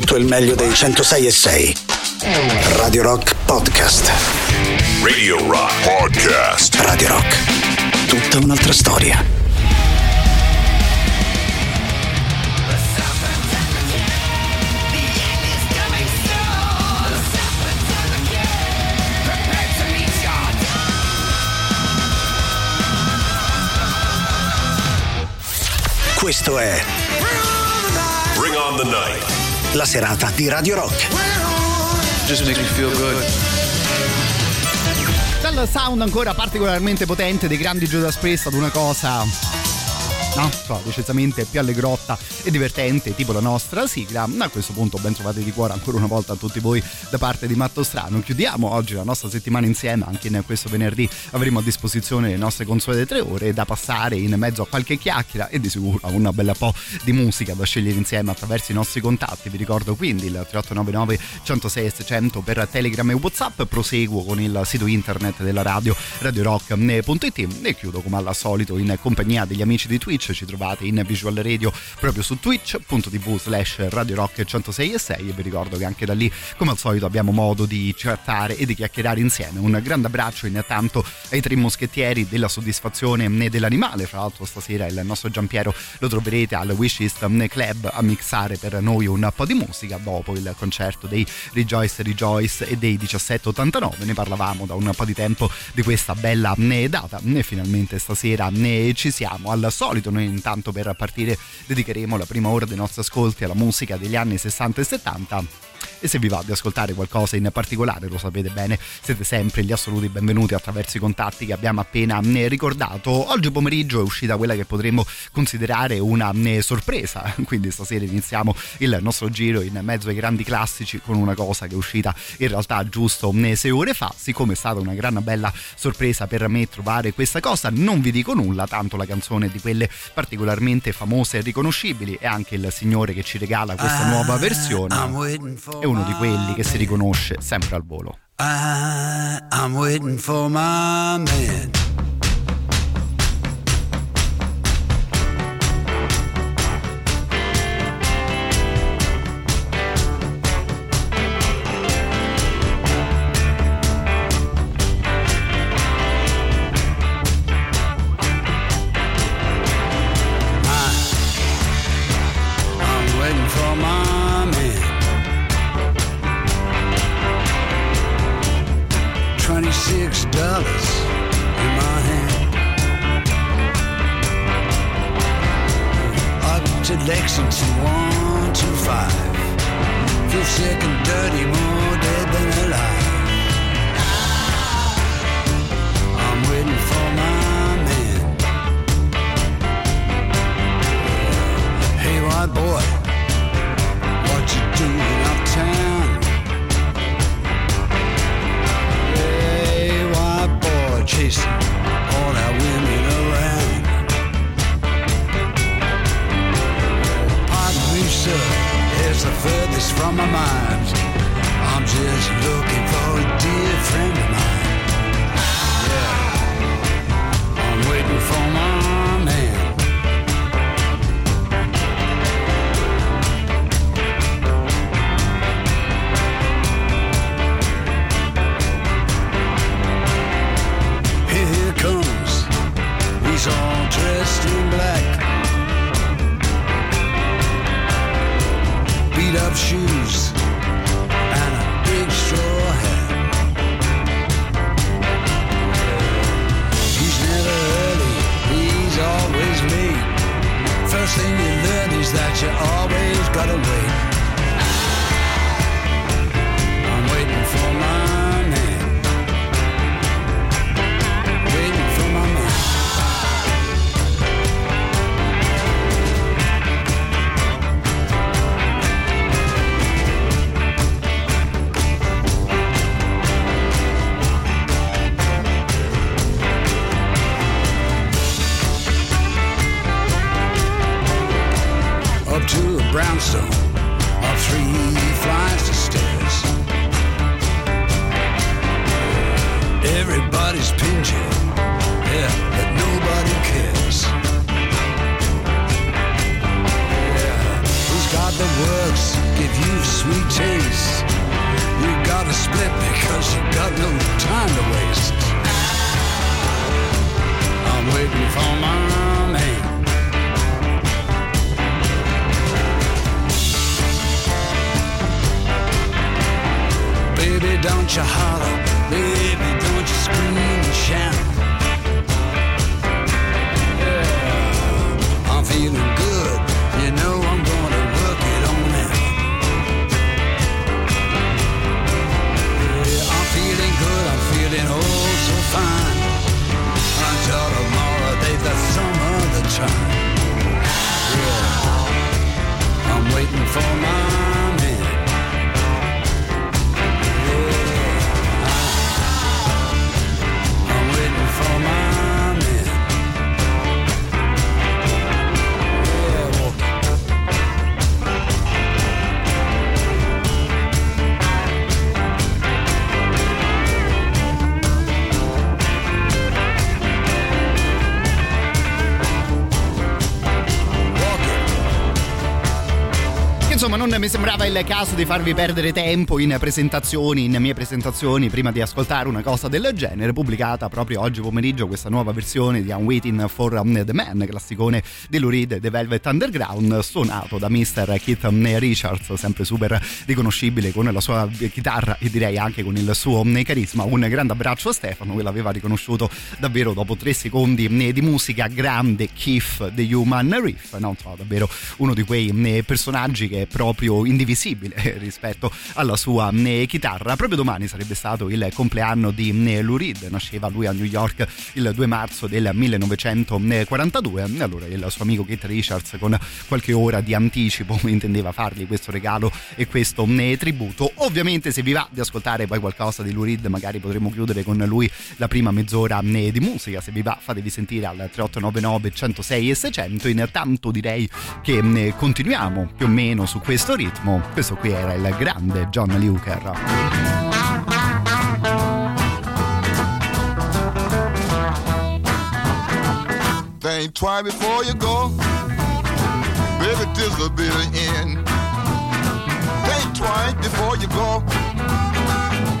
tutto il meglio dei 106 e 6. Radio Rock Podcast. Radio Rock Podcast. Radio Rock. Tutta un'altra storia. Questo è Bring on the night. La serata di Radio Rock. Just makes me feel good. Dal sound ancora particolarmente potente dei grandi Judas Priest ad una cosa no? So, decisamente più allegrotta e divertente, tipo la nostra sigla. A questo punto ben trovate di cuore ancora una volta a tutti voi da parte di Matto Strano. Chiudiamo oggi la nostra settimana insieme, anche in questo venerdì avremo a disposizione le nostre consuete tre ore da passare in mezzo a qualche chiacchiera e di sicuro a una bella po' di musica da scegliere insieme attraverso i nostri contatti. Vi ricordo quindi il 3899 106 600 per Telegram e Whatsapp. Proseguo con il sito internet della radio radiorock.it e chiudo come al solito in compagnia degli amici di Twitch ci trovate in Visual Radio proprio su twitch.tv slash Radio Rock 106 e 6 e vi ricordo che anche da lì come al solito abbiamo modo di chattare e di chiacchierare insieme. Un grande abbraccio intanto ai tre moschettieri della soddisfazione e dell'animale. Fra l'altro stasera il nostro Giampiero lo troverete al Wishlist Club a mixare per noi un po' di musica dopo il concerto dei Rejoice Rejoice e dei 1789 ne parlavamo da un po' di tempo di questa bella data. E finalmente stasera ne ci siamo. Al solito noi intanto per partire dedicheremo la prima ora dei nostri ascolti alla musica degli anni 60 e 70 e se vi va di ascoltare qualcosa in particolare lo sapete bene siete sempre gli assoluti benvenuti attraverso i contatti che abbiamo appena ricordato. Oggi pomeriggio è uscita quella che potremmo considerare una sorpresa. Quindi stasera iniziamo il nostro giro in mezzo ai grandi classici con una cosa che è uscita in realtà giusto sei ore fa. Siccome è stata una gran bella sorpresa per me trovare questa cosa non vi dico nulla tanto la canzone è di quelle particolarmente famose e riconoscibili. E anche il signore che ci regala questa nuova versione uno di quelli che si riconosce sempre al volo. I, I'm waiting for my man. Lexington, one two five. Feel sick and dirty, more dead than alive. I'm waiting for my man. Hey, white boy, what you doing uptown? Hey, white boy, chasing the from my mind. I'm just looking for a dear friend of mine. Yeah, I'm waiting for my man. Here, here comes. He's all dressed in black. Beat up shoes and a big straw hat. He's never early, he's always late. First thing you learn is that you always gotta wait. I'm waiting for my mi sembrava il caso di farvi perdere tempo in presentazioni, in mie presentazioni, prima di ascoltare una cosa del genere, pubblicata proprio oggi pomeriggio questa nuova versione di I'm Waiting for the Man, classicone Reed The Velvet Underground, suonato da Mr. Keith Richards, sempre super riconoscibile con la sua chitarra e direi anche con il suo carisma. Un grande abbraccio a Stefano, che l'aveva riconosciuto davvero dopo tre secondi di musica, grande Keith The Human Riff, no? so, davvero uno di quei personaggi che è indivisibile rispetto alla sua eh, chitarra. Proprio domani sarebbe stato il compleanno di eh, Lou Reed, nasceva lui a New York il 2 marzo del 1942, allora il suo amico Keith Richards con qualche ora di anticipo intendeva fargli questo regalo e questo eh, tributo. Ovviamente se vi va di ascoltare poi qualcosa di Lou Reed magari potremo chiudere con lui la prima mezz'ora eh, di musica, se vi va fatevi sentire al 3899 106 e 600, intanto direi che eh, continuiamo più o meno su questo ritmo. Questo qui era il grande John Hooker. Think twice before you go. Baby, this will be the end. Think twice before you go.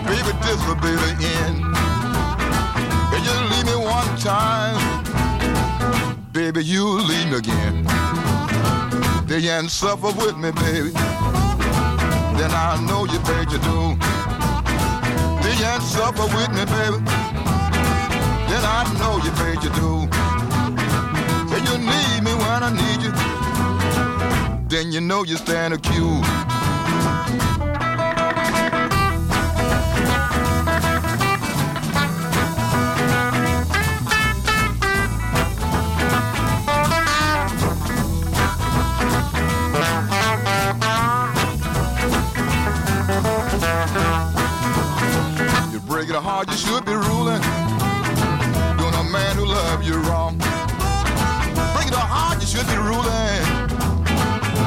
Baby, this will be the end. Can you leave me one time? Baby, you leave me again. Then you ain't suffer with me, baby. Then I know you paid your due. Then you suffer with me, baby. Then I know you paid your due. Say you need me when I need you. Then you know you stand accused. You should be ruling. Doing a man who love you wrong. Break it hard, you should be ruling.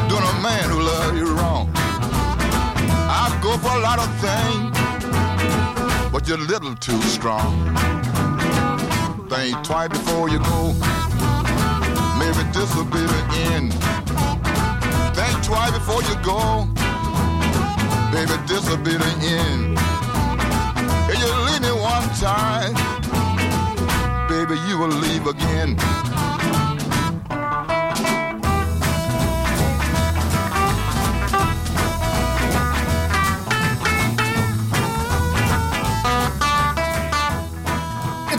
Doing a man who love you wrong. I go for a lot of things, but you're a little too strong. Think twice before you go. Maybe this will be the end. Think twice before you go. Baby, this will be the end. If you leave me one time, baby, you will leave again.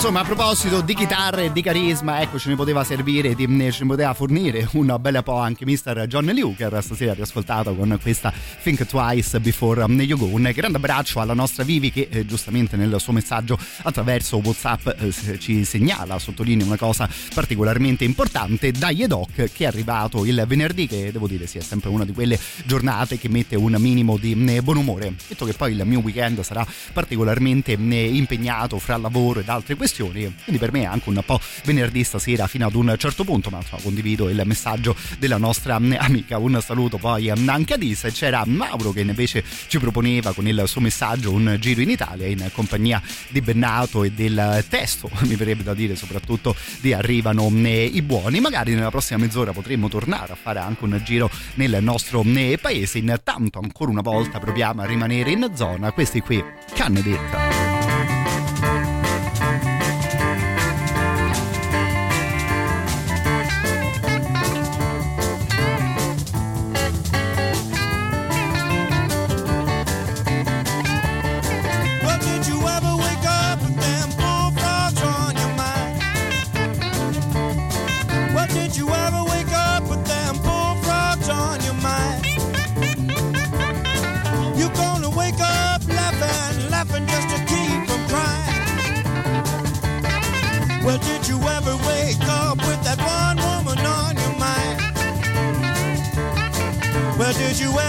Insomma, a proposito di chitarre e di carisma, ecco, ce ne poteva servire, di- ce ne poteva fornire un bel po' anche Mr. John Luker, stasera riascoltato con questa Think Twice Before You Go. Un grande abbraccio alla nostra Vivi che eh, giustamente nel suo messaggio attraverso Whatsapp eh, ci segnala, sottolinea una cosa particolarmente importante, dagli Edoc che è arrivato il venerdì, che devo dire sia sempre una di quelle giornate che mette un minimo di eh, buon umore. Detto che poi il mio weekend sarà particolarmente eh, impegnato fra lavoro ed altre questioni, questioni. Quindi per me è anche un po' venerdì stasera fino ad un certo punto, ma insomma, condivido il messaggio della nostra amica. Un saluto poi anche a Dis. C'era Mauro che invece ci proponeva con il suo messaggio un giro in Italia in compagnia di Bennato e del testo, mi verrebbe da dire soprattutto di Arrivano eh, i buoni. Magari nella prossima mezz'ora potremmo tornare a fare anche un giro nel nostro paese. Intanto ancora una volta proviamo a rimanere in zona. Questi qui, canne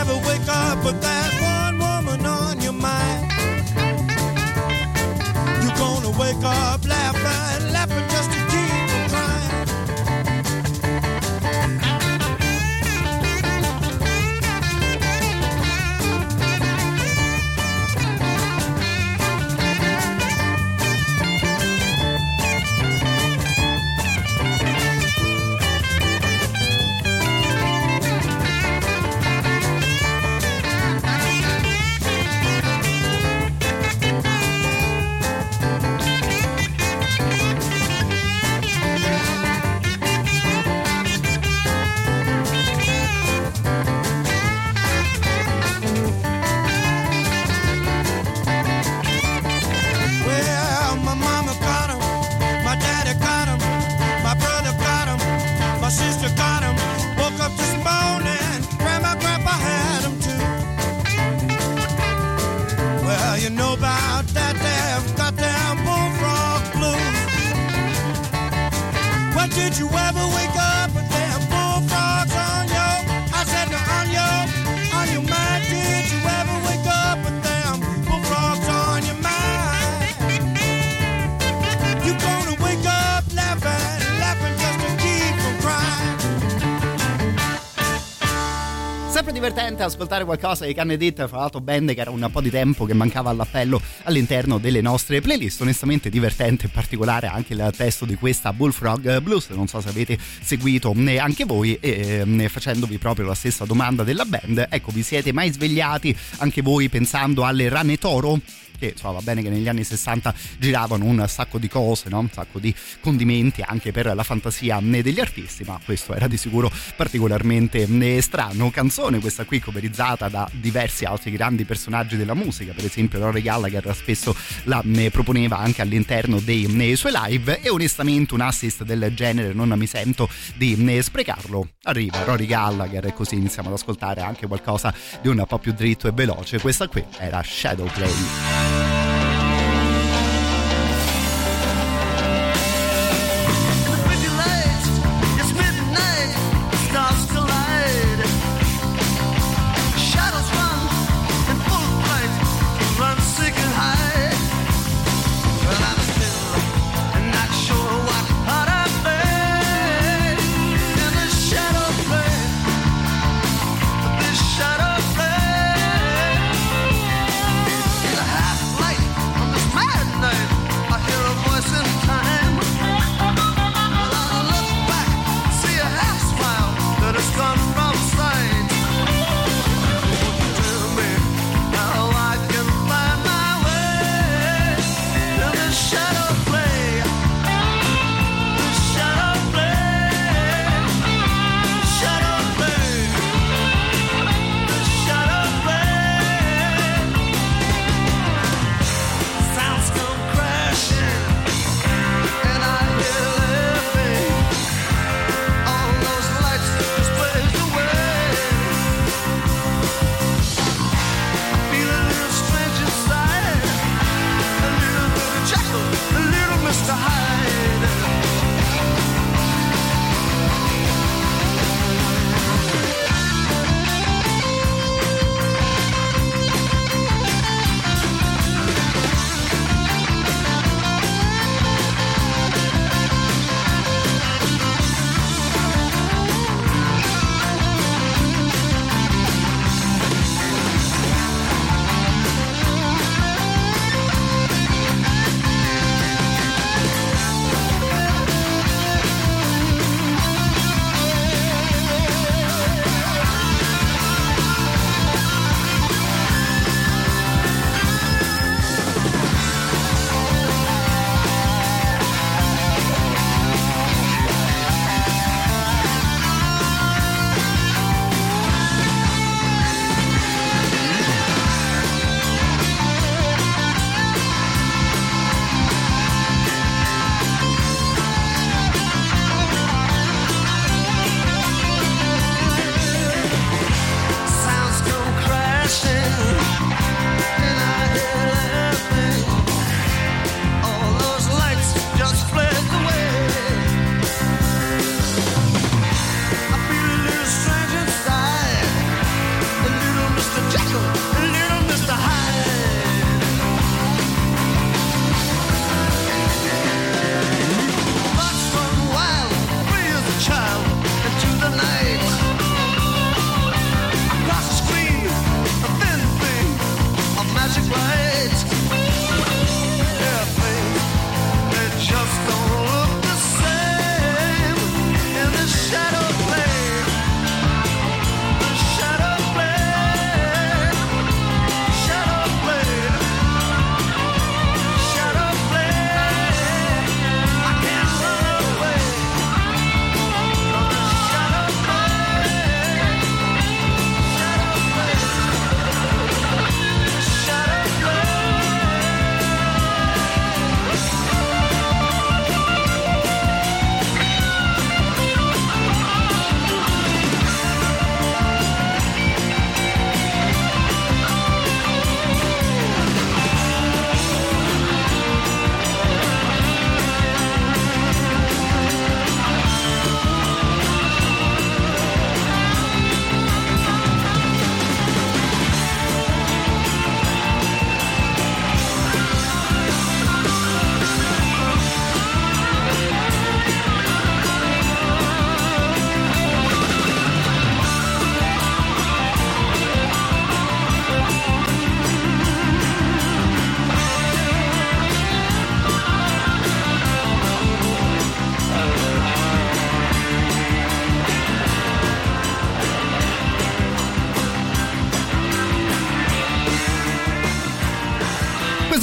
never wake up, with that divertente ascoltare qualcosa di Canne Dit, fra l'altro band che era un po' di tempo che mancava all'appello all'interno delle nostre playlist, onestamente divertente in particolare anche il testo di questa Bullfrog Blues, non so se avete seguito anche voi e facendovi proprio la stessa domanda della band, ecco vi siete mai svegliati anche voi pensando alle rane toro? Che insomma, va bene che negli anni 60 giravano un sacco di cose, no? un sacco di condimenti anche per la fantasia degli artisti, ma questo era di sicuro particolarmente strano. Canzone questa qui coverizzata da diversi altri grandi personaggi della musica, per esempio Rory Gallagher spesso la proponeva anche all'interno dei suoi live e onestamente un assist del genere non mi sento di sprecarlo. Arriva Rory Gallagher e così iniziamo ad ascoltare anche qualcosa di un po' più dritto e veloce. Questa qui era Shadow Bye.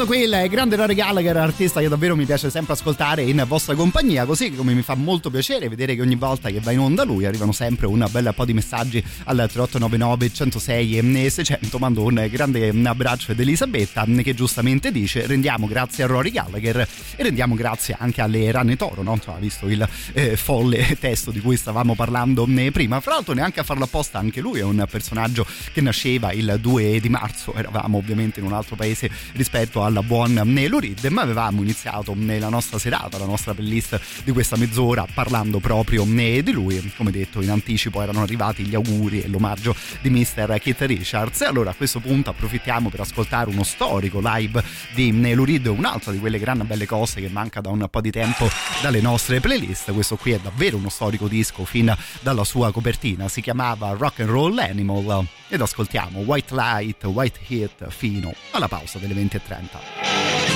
Qui il grande Rory Gallagher, artista che davvero mi piace sempre ascoltare in vostra compagnia, così come mi fa molto piacere vedere che ogni volta che va in onda lui arrivano sempre un bel po' di messaggi al 3899 106 e 600. Mando un grande abbraccio ad Elisabetta che giustamente dice rendiamo grazie a Rory Gallagher e rendiamo grazie anche alle rane toro, no? Insomma, visto il eh, folle testo di cui stavamo parlando eh, prima. Fra l'altro neanche a farlo apposta anche lui è un personaggio che nasceva il 2 di marzo, eravamo ovviamente in un altro paese rispetto al alla buon Nelo ma avevamo iniziato nella nostra serata, la nostra playlist di questa mezz'ora parlando proprio di lui. Come detto in anticipo erano arrivati gli auguri e l'omaggio di Mr. Keith Richards. Allora a questo punto approfittiamo per ascoltare uno storico live di Nelo Reed, un'altra di quelle grandi belle cose che manca da un po' di tempo dalle nostre playlist. Questo qui è davvero uno storico disco fin dalla sua copertina, si chiamava Rock and Roll Animal ed ascoltiamo White Light, White Heat fino alla pausa delle 20.30. Bye.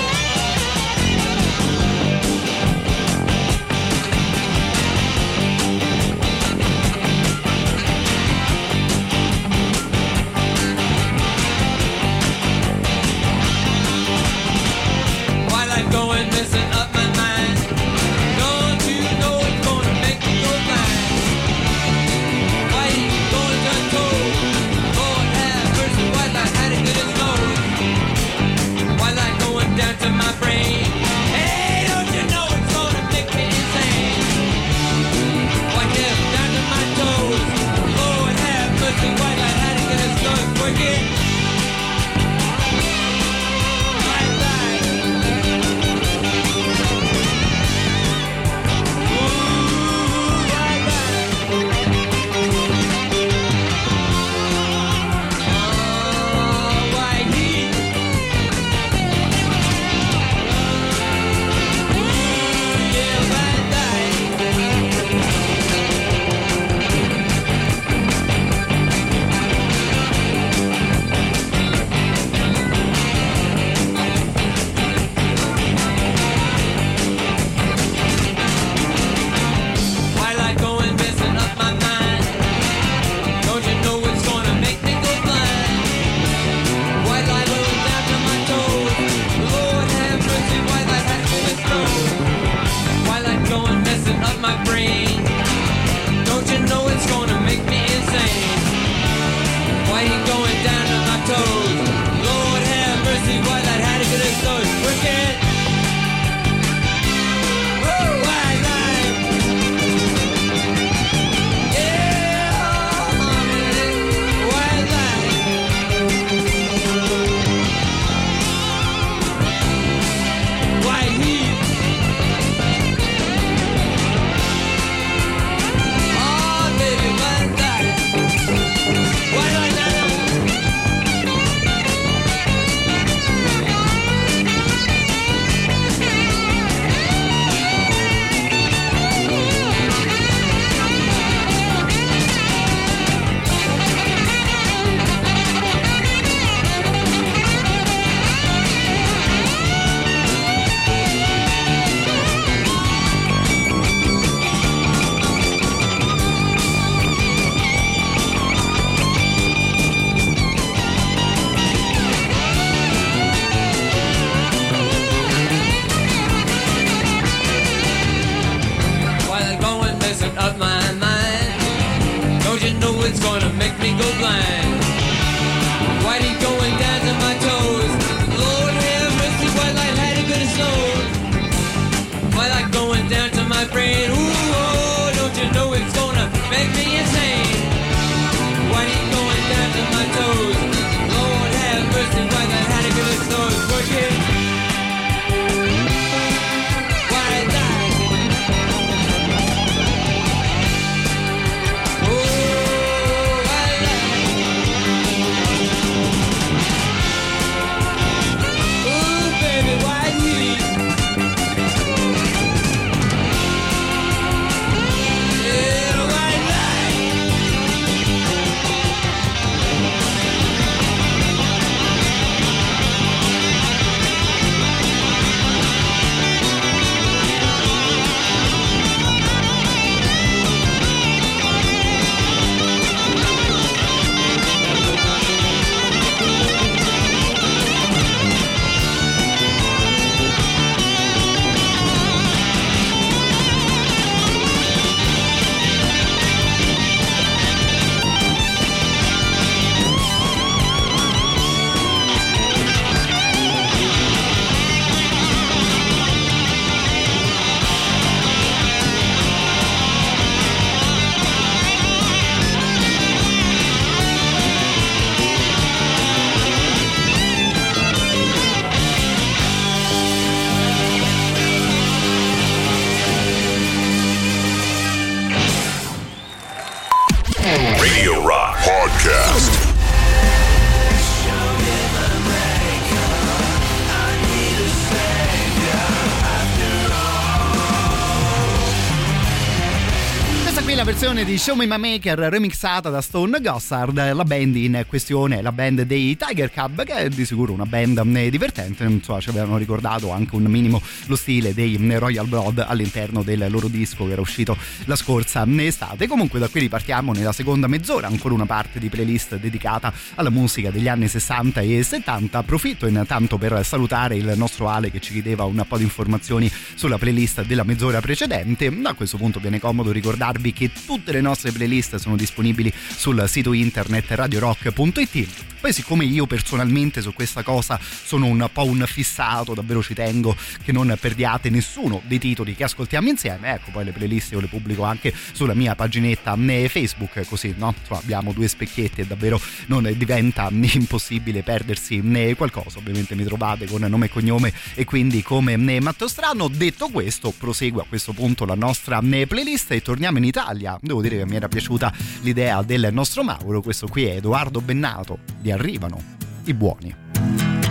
Di Show Me My Maker remixata da Stone Gossard, la band in questione, la band dei Tiger Cub, che è di sicuro una band eh, divertente, insomma ci avevano ricordato anche un minimo lo stile dei Royal Blood all'interno del loro disco che era uscito la scorsa estate. Comunque da qui ripartiamo nella seconda mezz'ora, ancora una parte di playlist dedicata alla musica degli anni 60 e 70. Approfitto intanto per salutare il nostro Ale che ci chiedeva un po' di informazioni sulla playlist della mezz'ora precedente. A questo punto viene comodo ricordarvi che tutte le nostre playlist sono disponibili sul sito internet radiorock.it. Poi siccome io personalmente su questa cosa sono un po' un fissato, davvero ci tengo che non perdiate nessuno dei titoli che ascoltiamo insieme, ecco poi le playlist io le pubblico anche sulla mia paginetta eh, Facebook, così no? Insomma, abbiamo due specchietti e davvero non diventa impossibile perdersi eh, qualcosa. Ovviamente mi trovate con nome e cognome e quindi come eh, Matto Strano. Detto questo, prosegue a questo punto la nostra playlist e torniamo in Italia. Devo dire che mi era piaciuta l'idea del nostro Mauro, questo qui è Edoardo Bennato di Arrivano i buoni.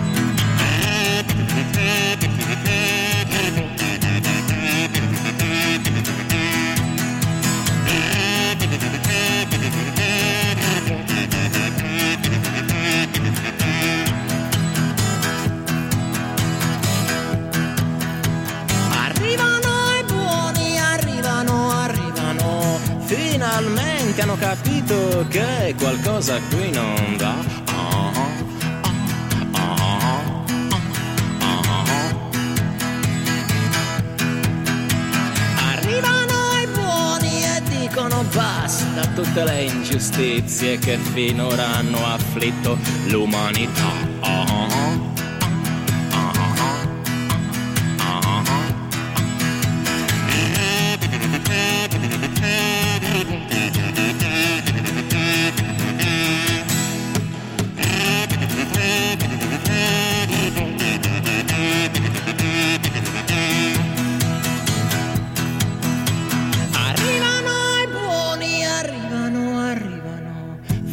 Finalmente hanno capito che qualcosa qui non va. Arrivano i buoni e dicono basta tutte le ingiustizie che finora hanno afflitto l'umanità.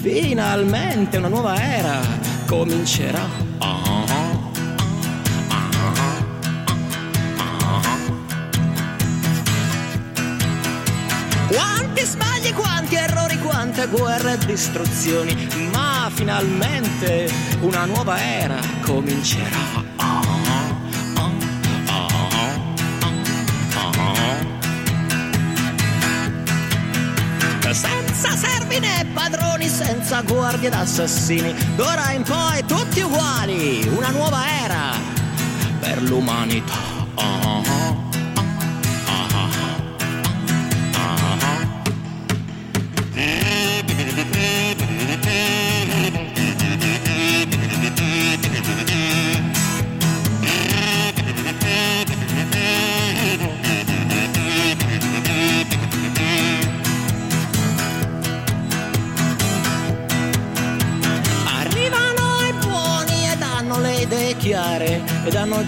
Finalmente una nuova era comincerà. Ah, Quanti sbagli, quanti errori, quante guerre e distruzioni, ma finalmente una nuova era comincerà. Senza servi né padroni, senza guardie ed assassini, d'ora in poi tutti uguali, una nuova era per l'umanità.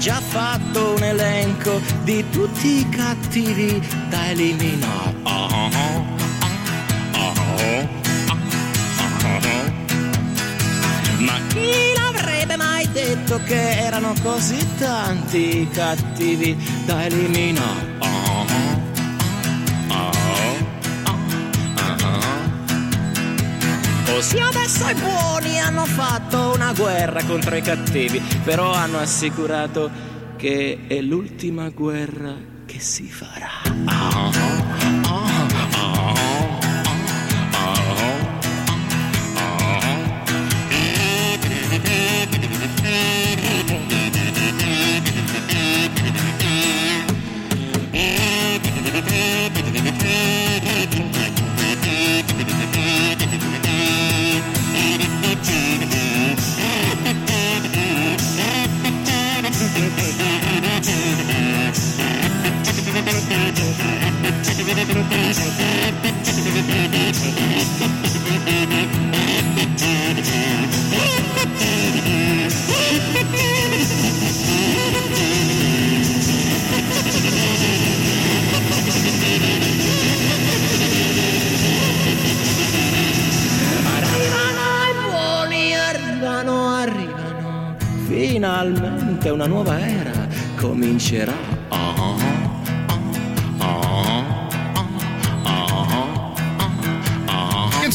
Già fatto un elenco di tutti i cattivi da eliminare. Ma chi l'avrebbe mai detto che erano così tanti i cattivi da eliminare? Così adesso i buoni hanno fatto una guerra contro i cattivi, però hanno assicurato che è l'ultima guerra che si farà. Arrivano una nuova era comincerà.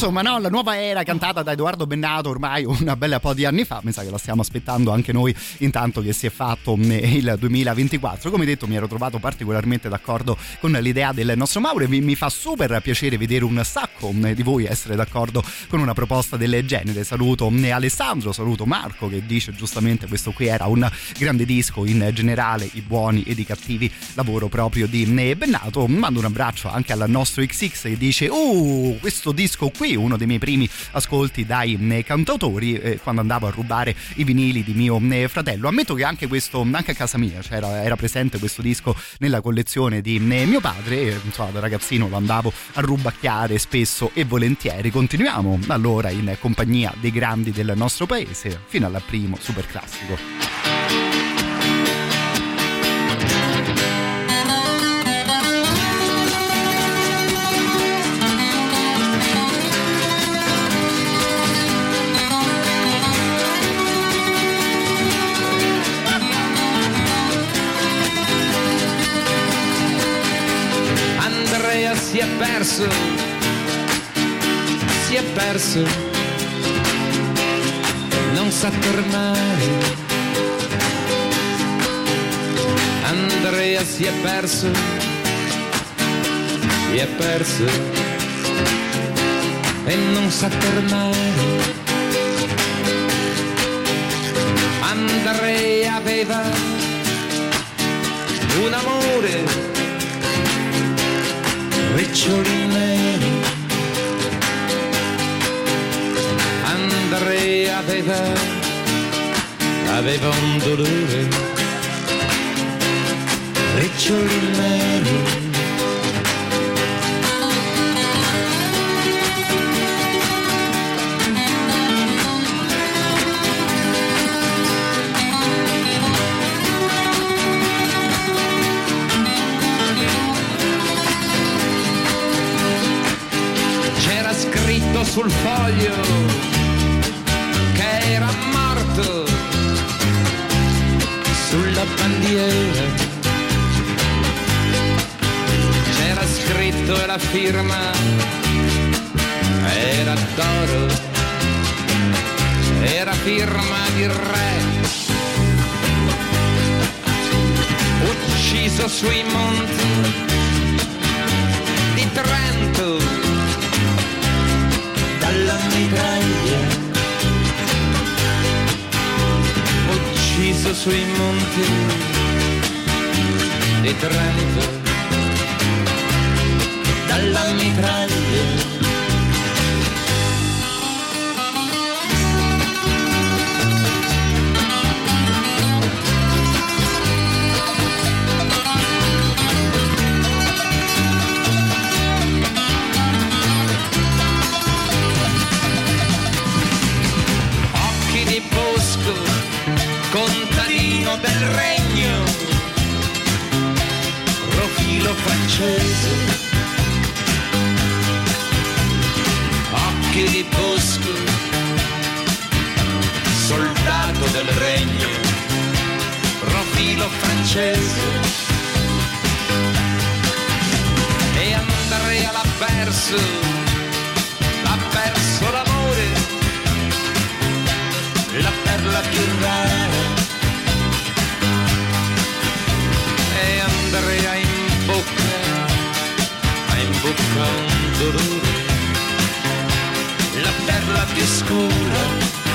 Insomma, no, la nuova era cantata da Edoardo Bennato ormai una bella po' di anni fa, mi sa che la stiamo aspettando anche noi intanto che si è fatto mm, il 2024. Come detto, mi ero trovato particolarmente d'accordo con l'idea del nostro Mauro e mi, fa super piacere vedere un sacco mm, di voi essere d'accordo con una proposta del genere. Saluto mm, Alessandro, saluto Marco che dice giustamente questo qui era un grande disco in generale, i buoni ed i cattivi, lavoro proprio di Bennato. Mando un abbraccio anche al nostro XX che dice "Uh, questo disco qui, uno dei miei primi ascolti dai eh, cantautori eh, quando andavo a rubare i vinili di mio eh, fratello". Ammetto che anche questo anche a casa mia c'era era presente questo disco nella collezione di eh, mio padre e insomma da ragazzino lo andavo a rubacchiare spesso e volentieri. Continuiamo allora in compagnia dei grandi del nostro paese fino al primo super classico. Perso, si è perso, non sa tornare. Andrea si è perso, si è perso e non sa tornare. Andrea aveva un amore riccioli neri. Andrea aveva, aveva un dolore, riccioli sul foglio che era morto sulla bandiera. C'era scritto e la firma era d'oro, era firma di re. Ucciso sui monti di Trento dalla mitraglia ucciso sui monti di Trento. Dalla mitraglia francese, occhi di bosco, soldato del regno, profilo francese. E Andrea l'ha perso, perso l'amore, la perla più rara. Bocca un dolore, la perla più scura.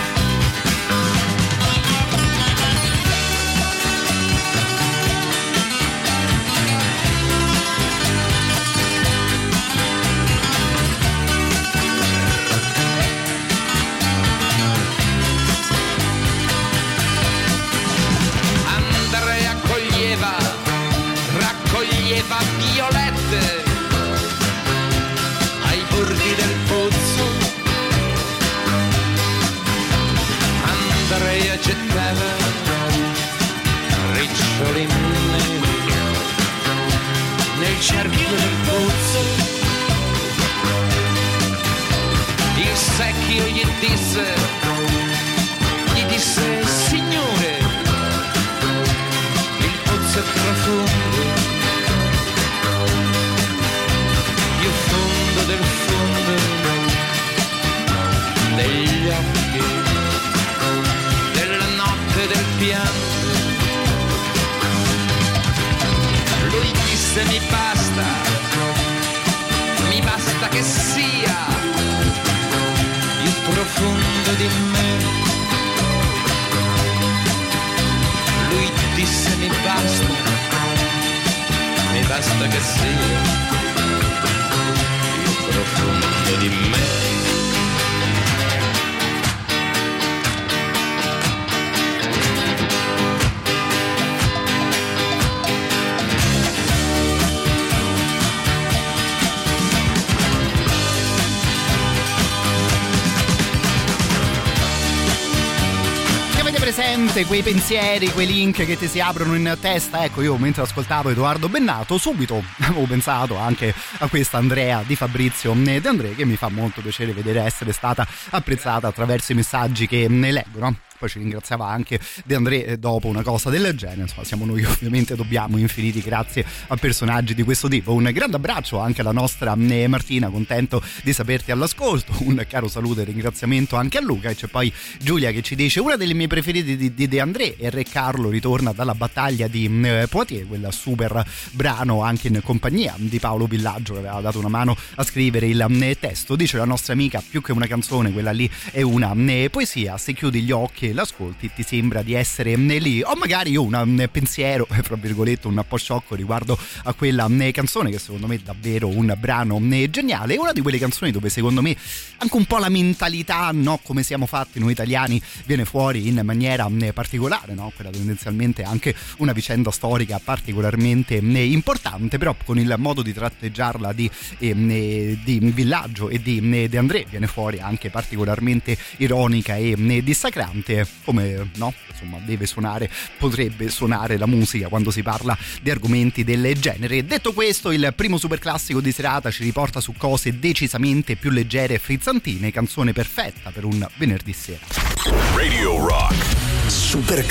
Presente quei pensieri, quei link che ti si aprono in testa? Ecco, io mentre ascoltavo Edoardo Bennato, subito avevo pensato anche a questa Andrea di Fabrizio De André, che mi fa molto piacere vedere essere stata apprezzata attraverso i messaggi che ne leggono poi ci ringraziava anche De André eh, dopo una cosa del genere. Insomma siamo noi ovviamente dobbiamo infiniti grazie a personaggi di questo tipo. Un grande abbraccio anche alla nostra eh, Martina contento di saperti all'ascolto. Un caro saluto e ringraziamento anche a Luca. E c'è poi Giulia che ci dice una delle mie preferite di, di De André e Re Carlo ritorna dalla battaglia di eh, Poitiers quel super brano anche in compagnia di Paolo Villaggio che aveva dato una mano a scrivere il eh, testo. Dice la nostra amica più che una canzone quella lì è una eh, poesia. Se chiudi gli occhi e l'ascolti ti sembra di essere eh, lì. O magari io un pensiero fra virgolette un po' sciocco riguardo a quella canzone che secondo me è davvero un brano geniale. È una di quelle canzoni dove secondo me anche un po' la mentalità no come siamo fatti noi italiani viene fuori in maniera particolare no? Quella tendenzialmente anche una vicenda storica particolarmente importante però con il modo di tratteggiarla di, eh, di Villaggio e di eh, De André. Viene fuori anche particolarmente ironica e eh, dissacrante come no insomma deve suonare potrebbe suonare la musica quando si parla di argomenti del genere. Detto questo il primo super classico di serata ci riporta su cose decisamente più leggere e frizzantine. Canzone perfetta per un venerdì sera. Radio Rock. Super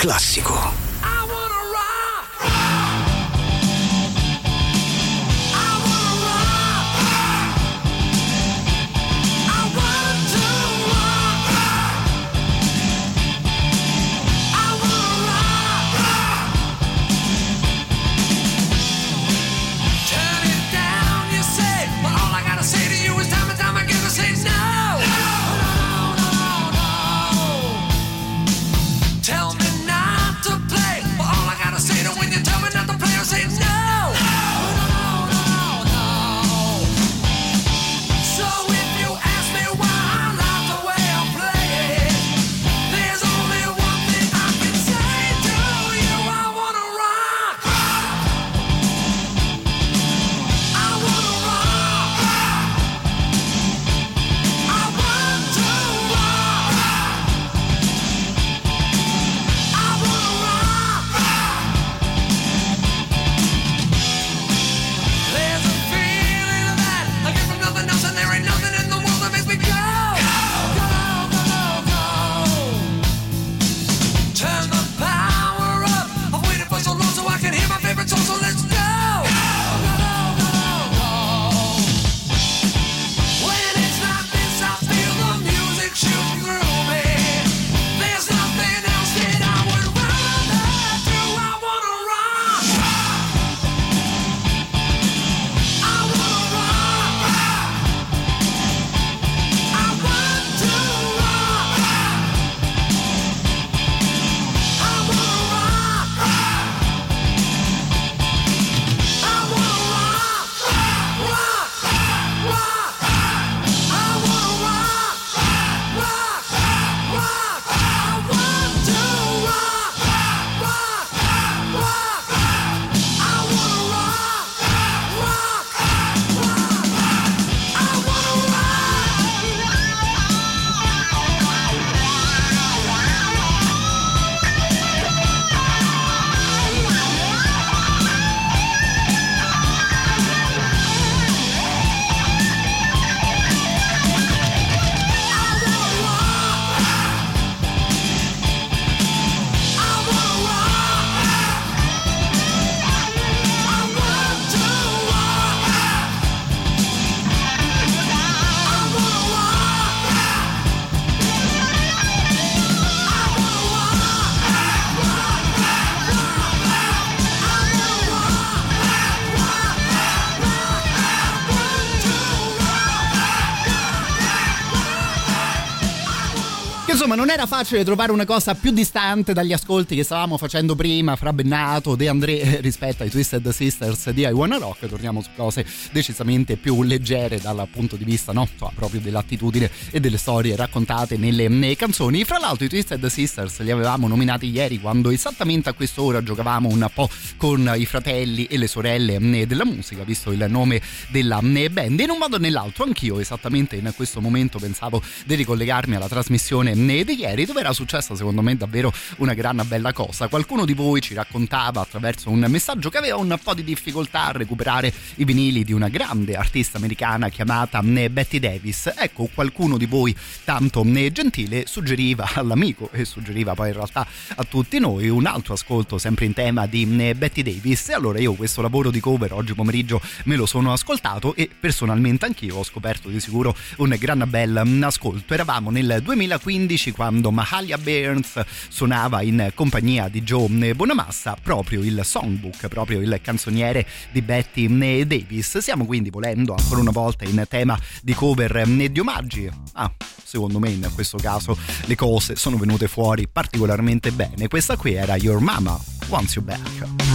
era facile trovare una cosa più distante dagli ascolti che stavamo facendo prima fra Bennato, De André eh, rispetto ai Twisted Sisters di I Wanna Rock. Torniamo su cose decisamente più leggere dal punto di vista no, proprio dell'attitudine e delle storie raccontate nelle, canzoni. Fra l'altro, i Twisted Sisters li avevamo nominati ieri quando esattamente a quest'ora giocavamo un po' con i fratelli e le sorelle eh, della musica, visto il nome della eh, band. In un modo o nell'altro, anch'io esattamente in questo momento pensavo di ricollegarmi alla trasmissione di ieri, dove era successa secondo me davvero una gran bella cosa. Qualcuno di voi ci raccontava attraverso un messaggio che aveva un po' di difficoltà a recuperare i vinili di una grande artista americana chiamata Betty Davis. Ecco, qualcuno di voi tanto gentile suggeriva all'amico e suggeriva poi in realtà a tutti noi un altro ascolto sempre in tema di Betty Davis e allora io questo lavoro di cover oggi pomeriggio me lo sono ascoltato e personalmente anch'io ho scoperto di sicuro un gran bel ascolto. Eravamo nel 2015 quando Mahalia Burns suonava in compagnia di Joe Bonamassa proprio il songbook, proprio il canzoniere di Betty Davis. Siamo quindi volendo ancora una volta in tema di cover e di omaggi. Ah, secondo me in questo caso le cose sono venute fuori particolarmente bene. Questa qui era Your Mama Wants You Back.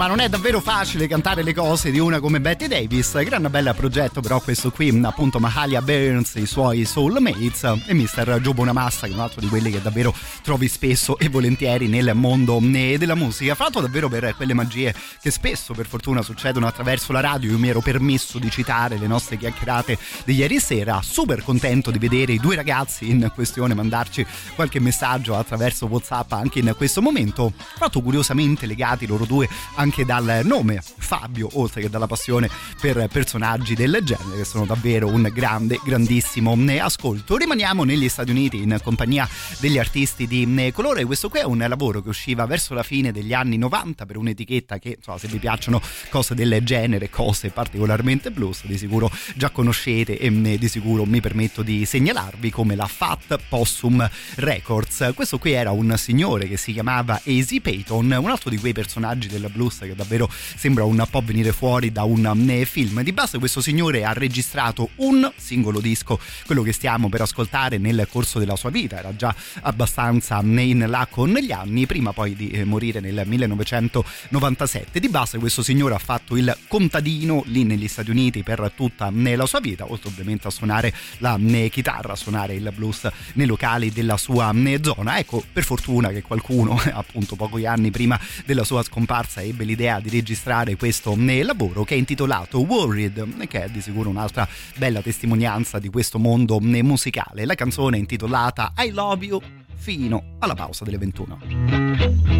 Insomma non è davvero facile cantare le cose di una come Betty Davis, gran bel progetto però questo qui, appunto Mahalia Burns, i suoi soulmates e Mr. Joe Bonamassa che è un altro di quelli che davvero trovi spesso e volentieri nel mondo eh, della musica, fatto davvero per quelle magie che spesso per fortuna succedono attraverso la radio, io mi ero permesso di citare le nostre chiacchierate di ieri sera, super contento di vedere i due ragazzi in questione mandarci qualche messaggio attraverso Whatsapp anche in questo momento, fatto curiosamente legati loro due anche dal nome Fabio, oltre che dalla passione per personaggi del genere, che sono davvero un grande, grandissimo ascolto. Rimaniamo negli Stati Uniti in compagnia degli artisti di colore. Questo qui è un lavoro che usciva verso la fine degli anni 90 per un'etichetta che, insomma, se vi piacciono cose del genere, cose particolarmente blues, di sicuro già conoscete e di sicuro mi permetto di segnalarvi come la Fat Possum Records. Questo qui era un signore che si chiamava Easy Payton, un altro di quei personaggi del blues che davvero sembra un po' venire fuori da un eh, film. Di base questo signore ha registrato un singolo disco, quello che stiamo per ascoltare nel corso della sua vita, era già abbastanza in là con gli anni, prima poi di eh, morire nel 1997. Di base questo signore ha fatto il contadino lì negli Stati Uniti per tutta eh, la sua vita, oltre ovviamente a suonare la chitarra, a suonare il blues nei locali della sua zona. Ecco, per fortuna che qualcuno, appunto pochi anni prima della sua scomparsa, ebbe l'idea di registrare questo eh, lavoro che è intitolato Worried, che è di sicuro un'altra bella testimonianza di questo mondo eh, musicale. La canzone è intitolata I Love You fino alla pausa delle 21.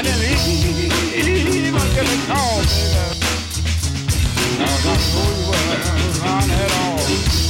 I never even could have call, you. I was not going around at all.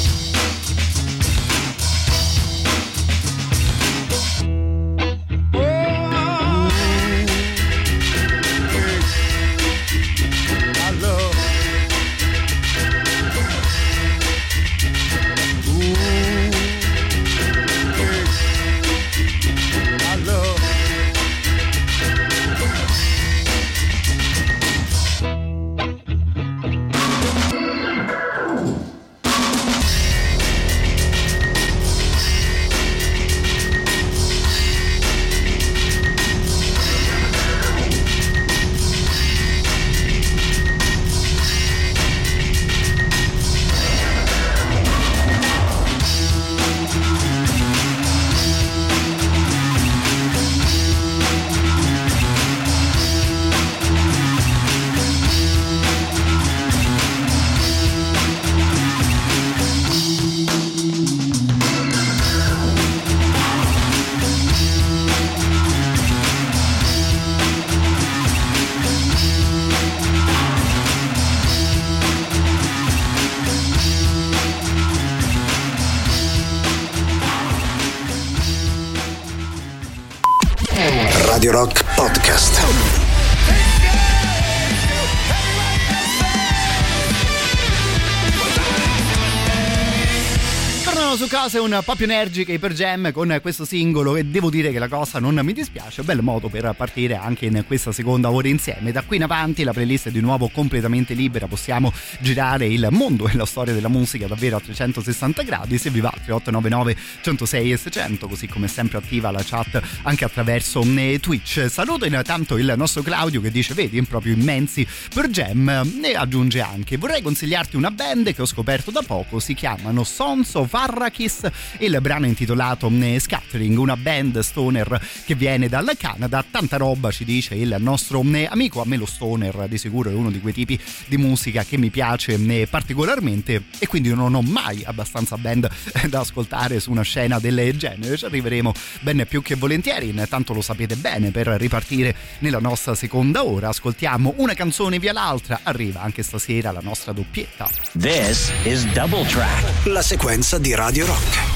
Su cose un po' più energiche per Jam con questo singolo e devo dire che la cosa non mi dispiace, bel modo per partire anche in questa seconda ora insieme. Da qui in avanti la playlist è di nuovo completamente libera, possiamo girare il mondo e la storia della musica davvero a 360 gradi, se vi va 3899 106 e 600, così come sempre attiva la chat anche attraverso eh, Twitch. Saluto intanto il nostro Claudio che dice vedi proprio immensi per Jam e aggiunge anche vorrei consigliarti una band che ho scoperto da poco, si chiamano Sons of Ar Arrakis il brano intitolato eh, Scattering, una band stoner che viene dal Canada. Tanta roba ci dice il nostro eh, amico, a me lo stoner di sicuro è uno di quei tipi di musica che mi piace eh, particolarmente e quindi non ho mai abbastanza band da ascoltare su una scena del genere. Ci arriveremo ben più che volentieri, intanto lo sapete bene, per ripartire nella nostra seconda ora ascoltiamo una canzone via l'altra, arriva anche stasera la nostra doppietta. This is Double Track. La sequenza di Radio Rock.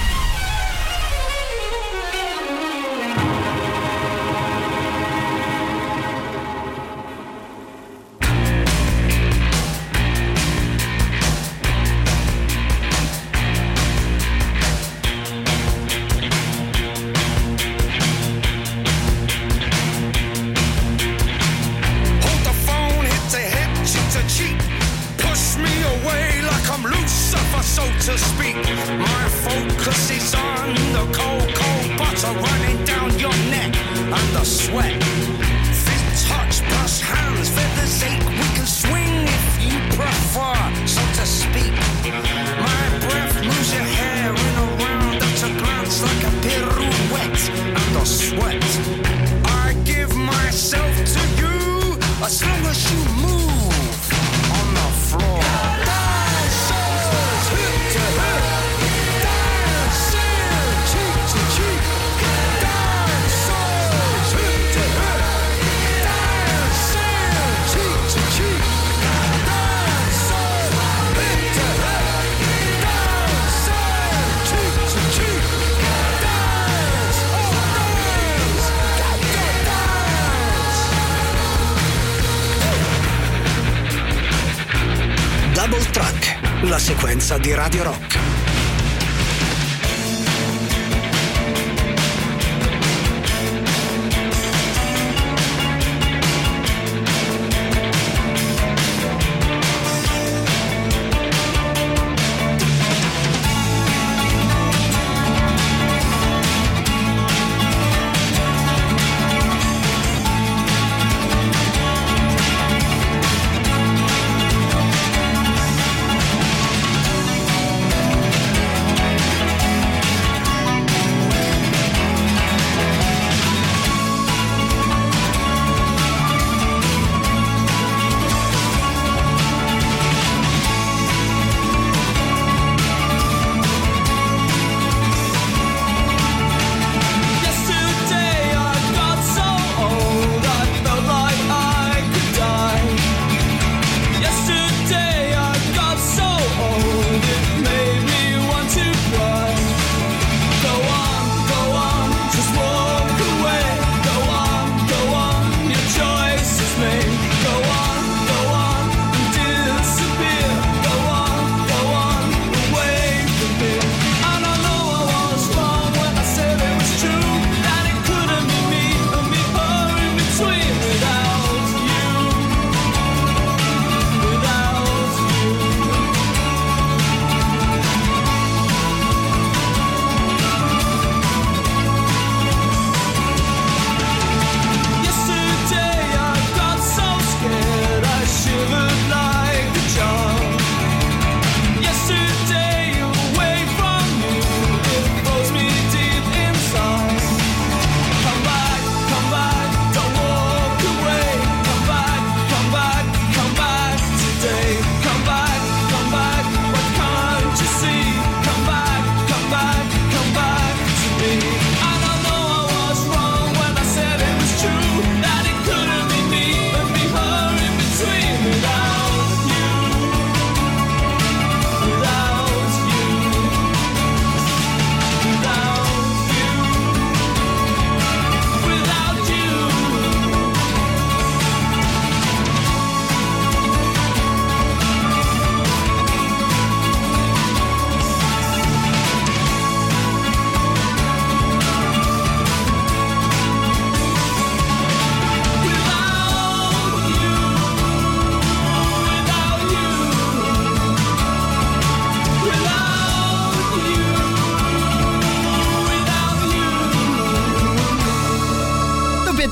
Sequenza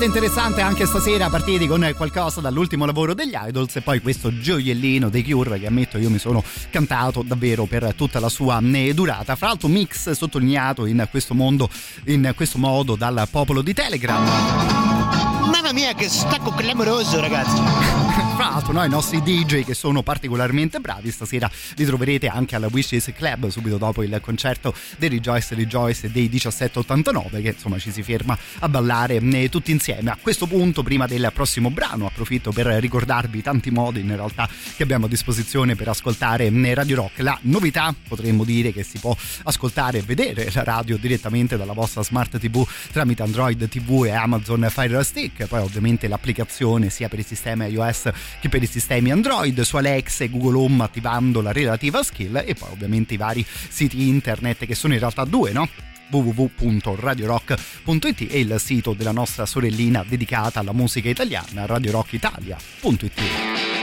Ambiente interessante anche stasera, partiti con qualcosa dall'ultimo lavoro degli Idols e poi questo gioiellino dei Cure che ammetto io mi sono cantato davvero per tutta la sua eh, durata. Fra l'altro mix sottolineato in questo mondo, in questo modo dal popolo di Telegram. Mamma mia, che stacco clamoroso, ragazzi! Fra l'altro, noi, i nostri DJ che sono particolarmente bravi, stasera li troverete anche alla Wishes Club subito dopo il concerto dei Rejoice Rejoice dei 1789, che insomma ci si ferma a ballare eh, tutti insieme. A questo punto, prima del prossimo brano, approfitto per ricordarvi tanti modi in realtà che abbiamo a disposizione per ascoltare eh, Radio Rock. La novità potremmo dire che si può ascoltare e vedere la radio direttamente dalla vostra smart TV tramite Android TV e Amazon Fire Stick poi ovviamente l'applicazione sia per i sistemi iOS che per i sistemi Android su Alexa e Google Home attivando la relativa skill e poi ovviamente i vari siti internet che sono in realtà due, no? www.radiorock.it e il sito della nostra sorellina dedicata alla musica italiana, radiorockitalia.it.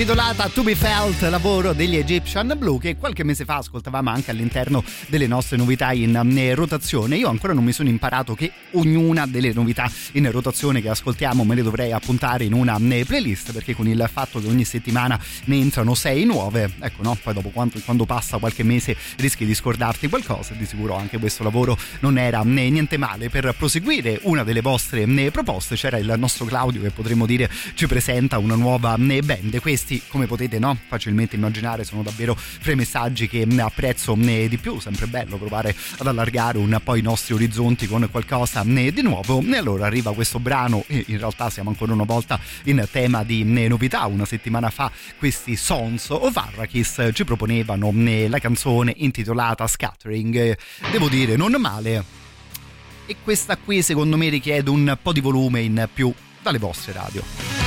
intitolata To Be Felt, lavoro degli Egyptian Blue, che qualche mese fa ascoltavamo anche all'interno delle nostre novità in eh, rotazione. Io ancora non mi sono imparato che ognuna delle novità in rotazione che ascoltiamo me le dovrei appuntare in una eh, playlist, perché con il fatto che ogni settimana ne entrano sei nuove, ecco no, poi dopo quanto, quando passa qualche mese rischi di scordarti qualcosa, di sicuro anche questo lavoro non era né eh, niente male. Per proseguire una delle vostre proposte c'era il nostro Claudio che potremmo dire ci presenta una nuova band. Questi, come potete no, facilmente immaginare, sono davvero i messaggi che apprezzo di più. Sempre bello provare ad allargare un po' i nostri orizzonti con qualcosa di nuovo. E allora arriva questo brano in realtà siamo ancora una volta in tema di novità. Una settimana fa questi Sons of Arrakis ci proponevano la canzone intitolata Scattering. Devo dire, non male. E questa qui secondo me richiede un po' di volume in più dalle vostre radio.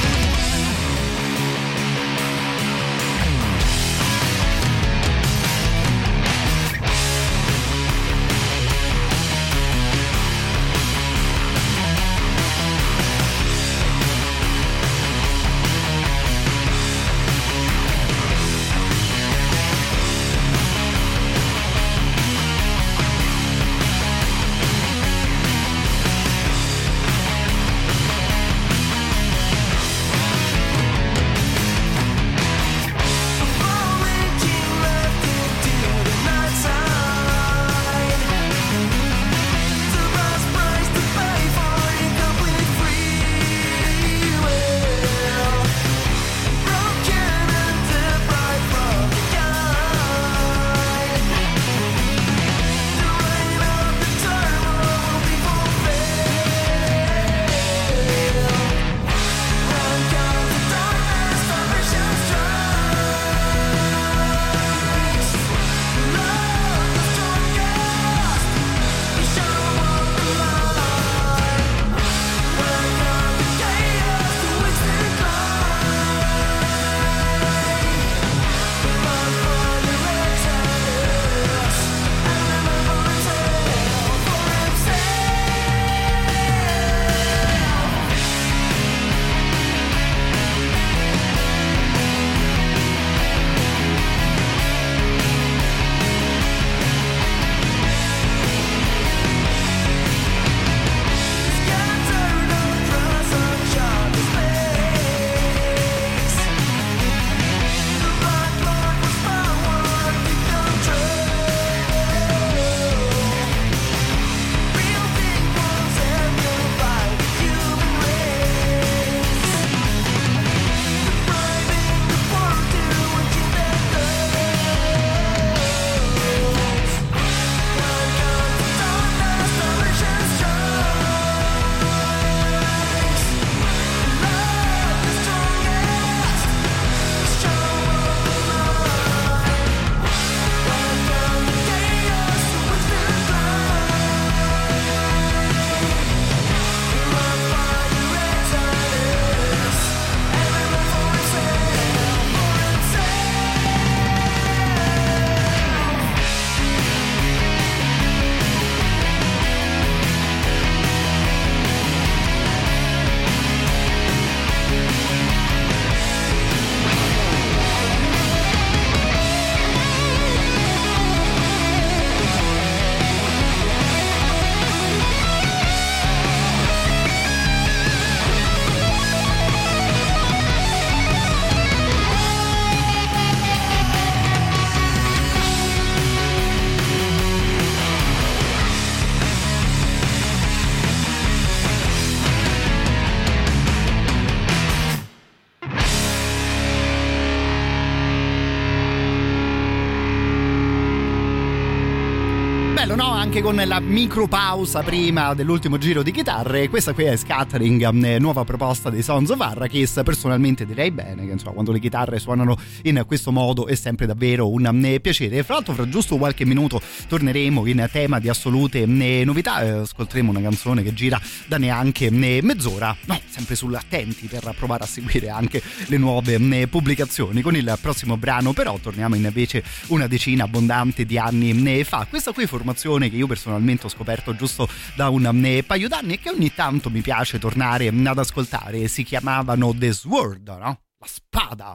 Con la micro pausa prima dell'ultimo giro di chitarre. Questa qui è Scattering, eh, nuova proposta dei Sons of Arrakis. Personalmente direi bene che insomma, quando le chitarre suonano in questo modo è sempre davvero un eh, piacere. Fra l'altro, fra giusto qualche minuto torneremo in tema di assolute eh, novità. Ascolteremo una canzone che gira da neanche mezz'ora. No, sempre sull'attenti per provare a seguire anche le nuove pubblicazioni. Con il prossimo brano, però, torniamo invece una decina abbondante di anni fa. Questa qui formazione che io personalmente ho scoperto giusto da un eh, paio d'anni e che ogni tanto mi piace tornare ad ascoltare. Si chiamavano The Sword, no? La spada.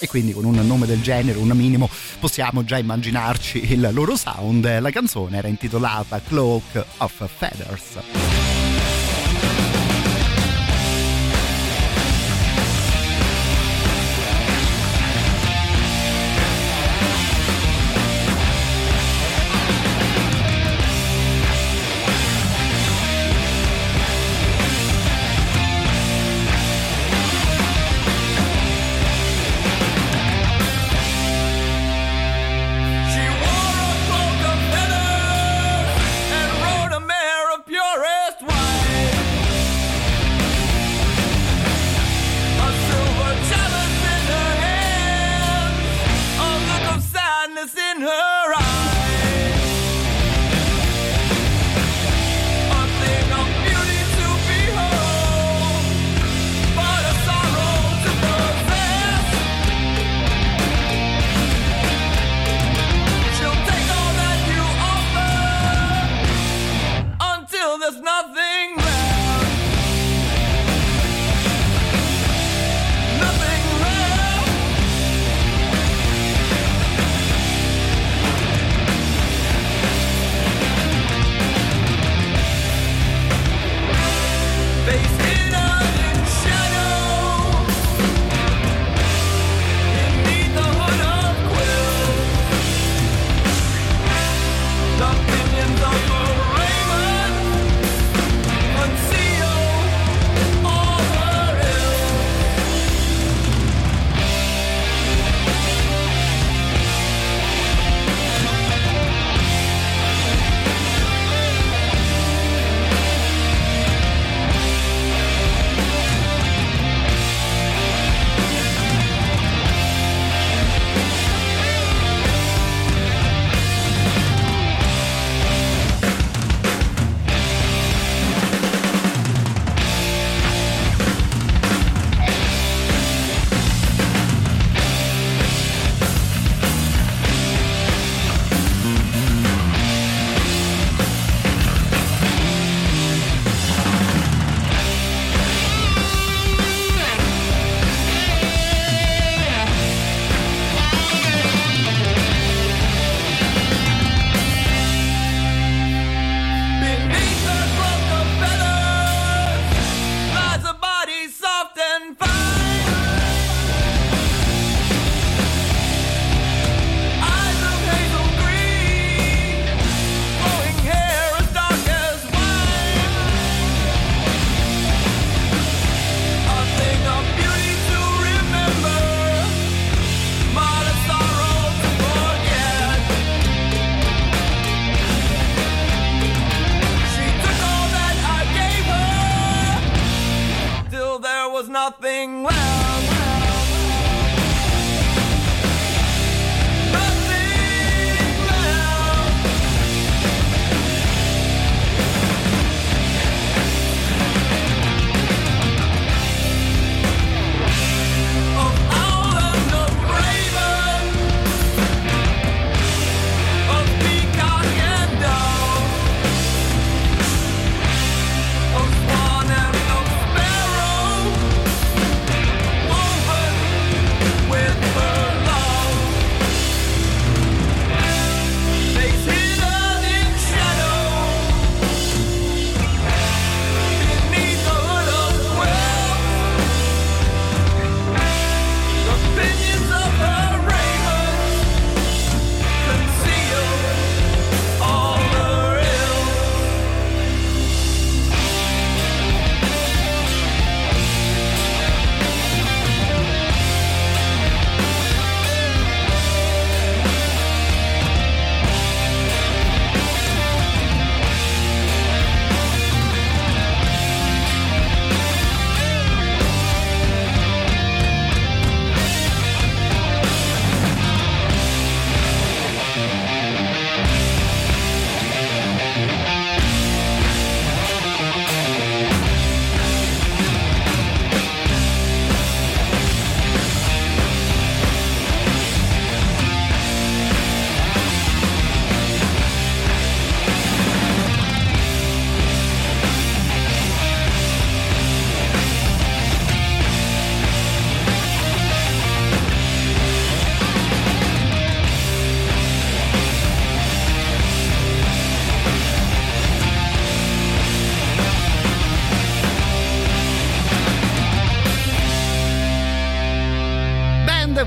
E quindi con un nome del genere, un minimo, possiamo già immaginarci il loro sound. La canzone era intitolata Cloak of Feathers.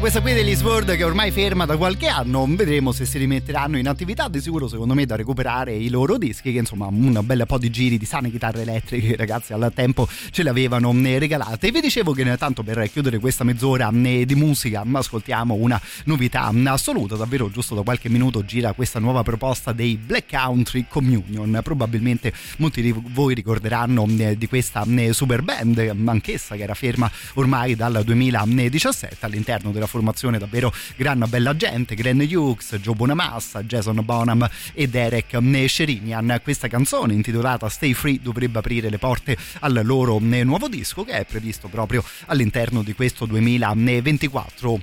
Questa qui degli Sword che ormai ferma da qualche anno, vedremo se si rimetteranno in attività, di sicuro secondo me da recuperare i loro dischi che insomma un bel po' di giri di sane chitarre elettriche ragazzi al tempo ce le avevano eh, regalate. E vi dicevo che tanto per chiudere questa mezz'ora eh, di musica ascoltiamo una novità mm, assoluta, davvero giusto da qualche minuto gira questa nuova proposta dei Black Country Communion, probabilmente molti di voi ricorderanno eh, di questa super band, anch'essa che era ferma ormai dal 2017 all'interno della formazione davvero gran bella gente, Glenn Hughes, Joe Bonamassa, Jason Bonham e Derek Sherinian. Questa canzone intitolata Stay Free dovrebbe aprire le porte al loro nuovo disco che è previsto proprio all'interno di questo 2024.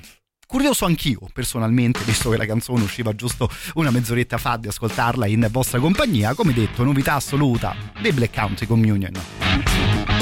Curioso anch'io, personalmente, visto che la canzone usciva giusto una mezz'oretta fa di ascoltarla in vostra compagnia, come detto, novità assoluta dei Black Country Communion.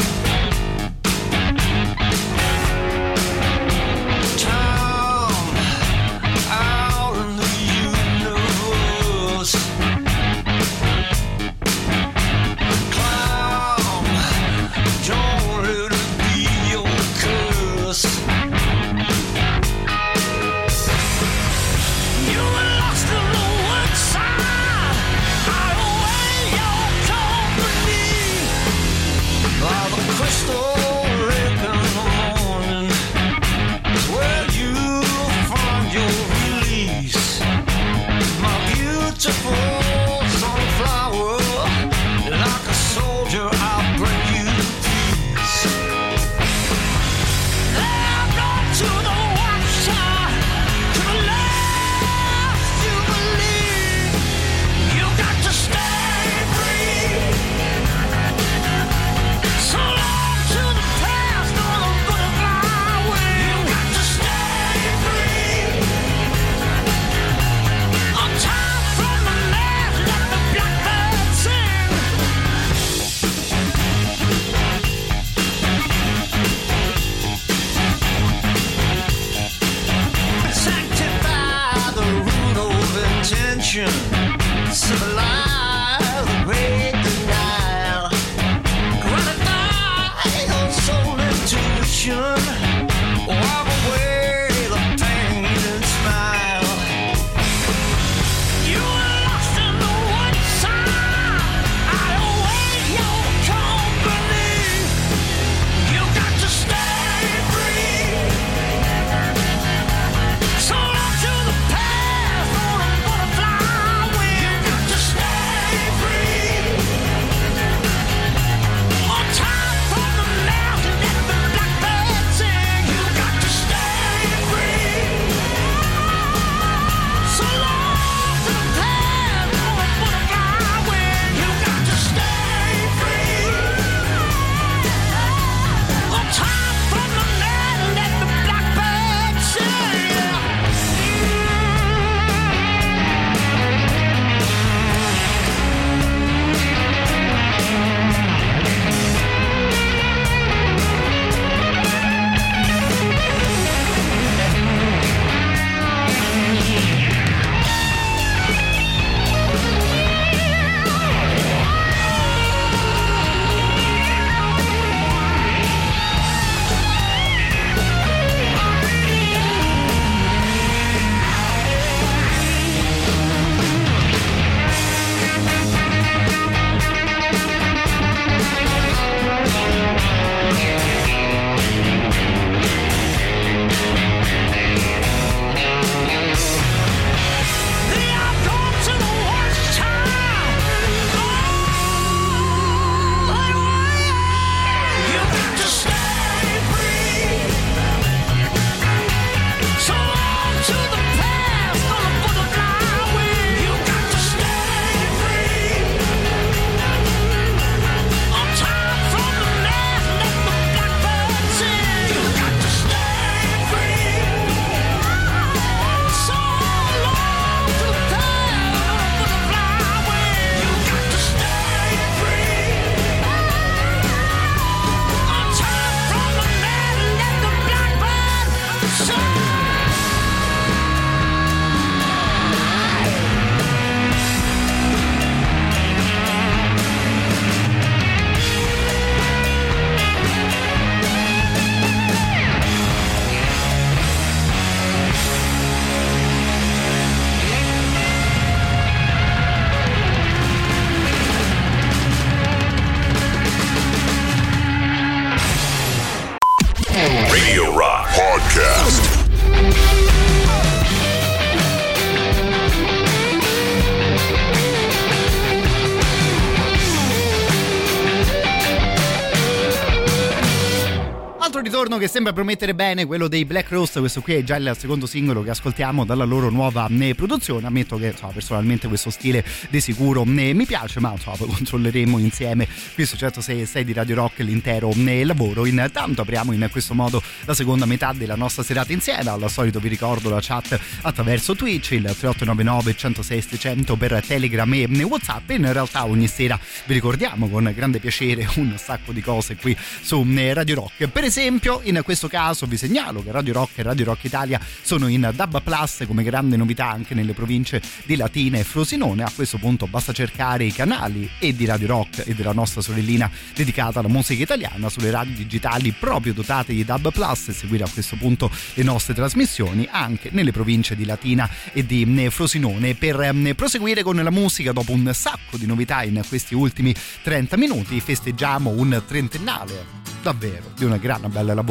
Ritorno che sembra promettere bene, quello dei Black Rose, questo qui è già il secondo singolo che ascoltiamo dalla loro nuova eh, produzione, ammetto che insomma, personalmente questo stile di sicuro eh, mi piace, ma insomma, controlleremo insieme qui su 106 di Radio Rock l'intero eh, lavoro. Intanto apriamo in questo modo la seconda metà della nostra serata insieme, al solito vi ricordo la chat attraverso Twitch, il 3899 106 600 per Telegram e Whatsapp, in realtà ogni sera vi ricordiamo con grande piacere un sacco di cose qui su Radio Rock. Per esempio, in questo caso vi segnalo che Radio Rock e Radio Rock Italia sono in DAB Plus come grande novità anche nelle province di Latina e Frosinone. A questo punto basta cercare i canali e di Radio Rock e della nostra sorellina dedicata alla musica italiana sulle radio digitali proprio dotate di DAB Plus e seguire a questo punto le nostre trasmissioni anche nelle province di Latina e di Frosinone. Per proseguire con la musica dopo un sacco di novità in questi ultimi 30 minuti festeggiamo un trentennale davvero di un gran bel lavoro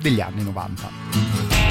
degli anni 90.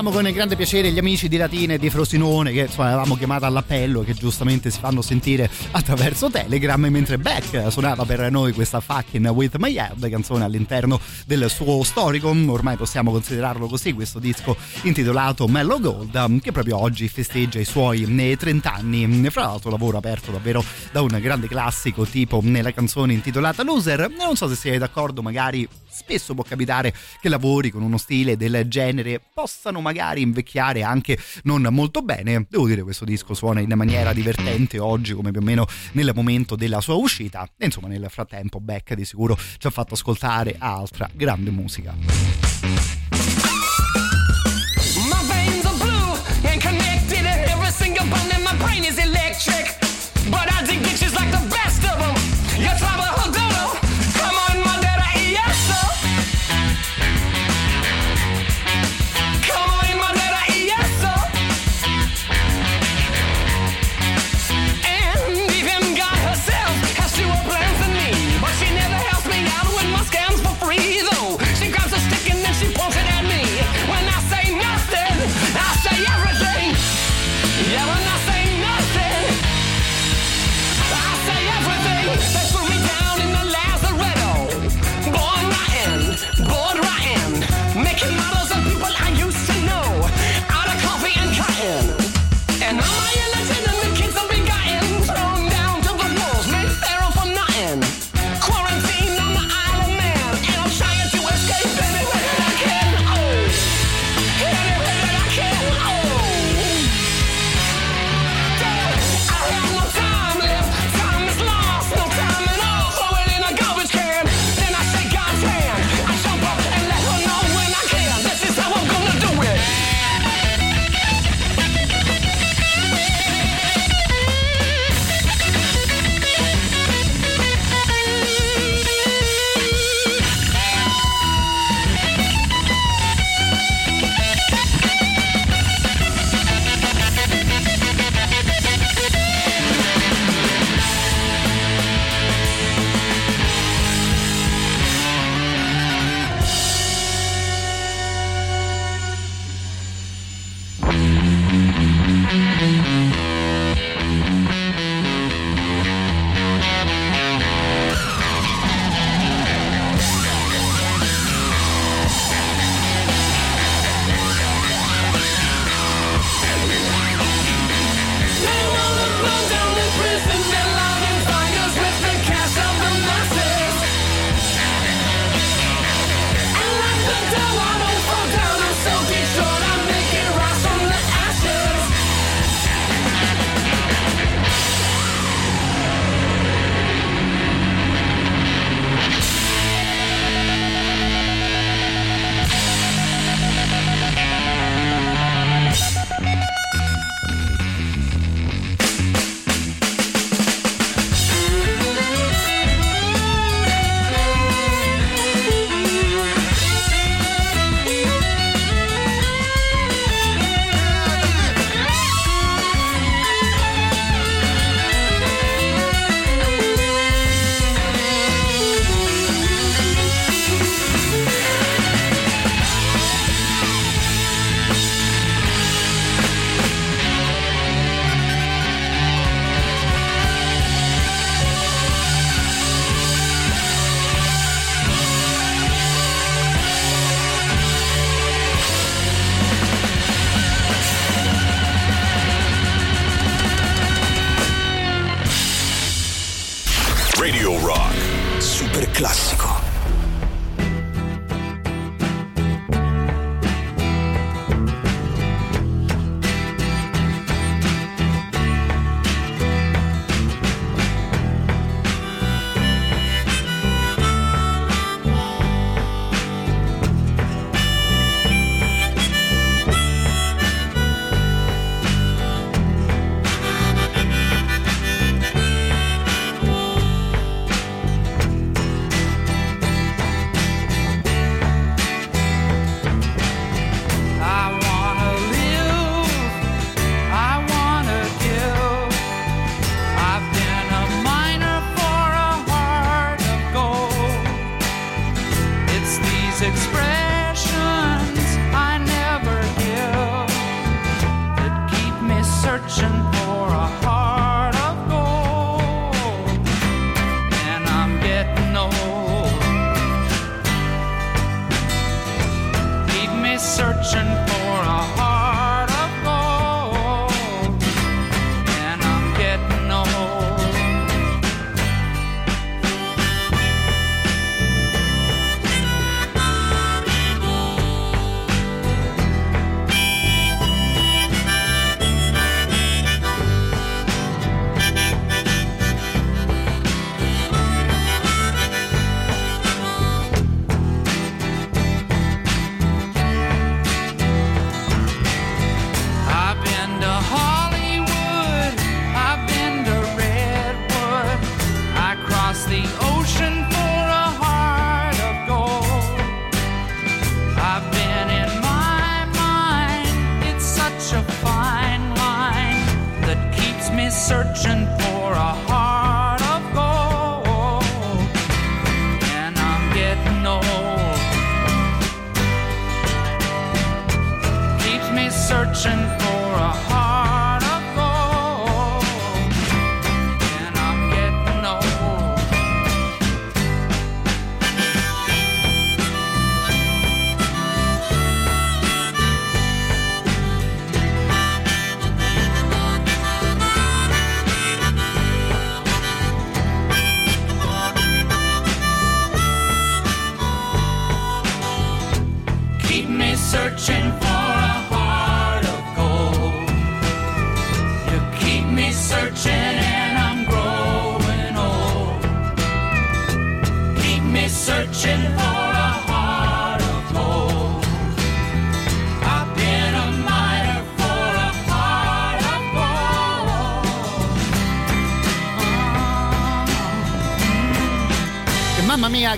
Salutiamo con grande piacere gli amici di Latina e di Frosinone che insomma, avevamo chiamato all'appello che giustamente si fanno sentire attraverso Telegram mentre Beck suonava per noi questa Fucking With My Head canzone all'interno del suo storico ormai possiamo considerarlo così questo disco intitolato Mellow Gold che proprio oggi festeggia i suoi 30 anni fra l'altro lavoro aperto davvero da un grande classico tipo nella canzone intitolata Loser. Non so se siete d'accordo magari spesso può capitare che lavori con uno stile del genere possano magari invecchiare anche non molto bene. Devo dire questo disco suona in maniera divertente oggi come più o meno nel momento della sua uscita e insomma nel frattempo Beck di sicuro ci ha fatto ascoltare altra grande musica.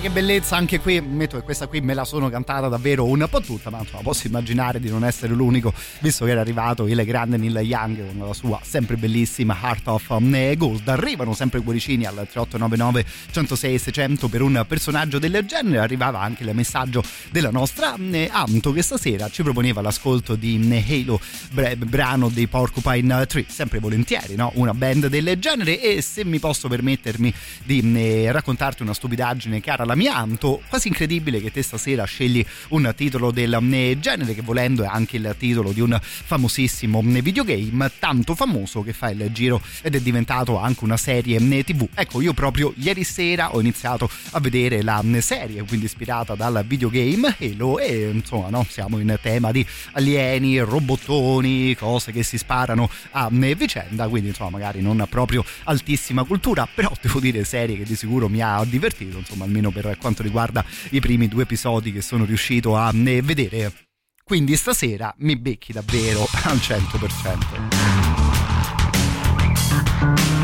Che bellezza anche qui, metto che questa qui me la sono cantata davvero un po' tutta, ma insomma posso immaginare di non essere l'unico, visto che era arrivato il grande Neil Young con la sua sempre bellissima Heart of um, Gold. Arrivano sempre cuoricini al 3899 106 600 per un personaggio del genere, arrivava anche il messaggio della nostra eh, Anto che stasera ci proponeva l'ascolto di eh, Halo, brano dei Porcupine Tree, sempre volentieri, no? Una band del genere e se mi posso permettermi di eh, raccontarti una stupidaggine cara l'amianto, quasi incredibile che te stasera scegli un titolo del mm, genere che volendo è anche il titolo di un famosissimo mm, videogame, tanto famoso che fa il giro ed è diventato anche una serie mm, tv. Ecco, io proprio ieri sera ho iniziato a vedere la serie, quindi ispirata dal videogame Halo e insomma no, siamo in tema di alieni, robottoni, cose che si sparano a vicenda, quindi insomma magari non proprio altissima cultura, però devo dire serie che di sicuro mi ha divertito, insomma almeno per quanto riguarda i primi due episodi che sono riuscito a vedere. Quindi stasera mi becchi davvero al 100%.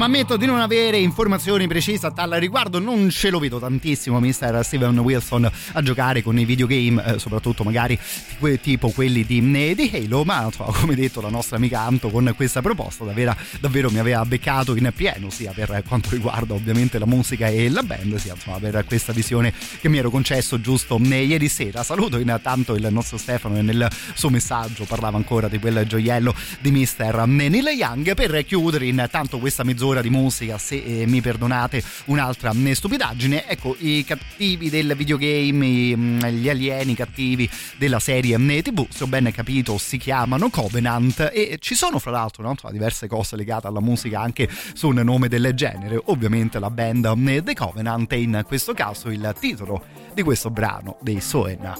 Insomma ammetto di non avere informazioni precise a tal riguardo. Non ce lo vedo tantissimo mister Steven Wilson a giocare con i videogame eh, soprattutto magari tipo quelli di, eh, di Halo ma insomma, come detto la nostra amica Anto con questa proposta davvero, davvero mi aveva beccato in pieno sia per quanto riguarda ovviamente la musica e la band sia insomma per questa visione che mi ero concesso giusto eh, ieri sera. Saluto intanto il nostro Stefano e nel suo messaggio parlava ancora di quel gioiello di mister Neil Young. Per chiudere intanto questa mezz'ora di musica se eh, mi perdonate un'altra eh, stupidaggine ecco i cattivi del videogame mm, gli alieni cattivi della serie eh, tv se ho ben capito si chiamano Covenant e ci sono fra l'altro no? diverse cose legate alla musica anche su un nome del genere ovviamente la band The Covenant e in questo caso il titolo di questo brano dei Soena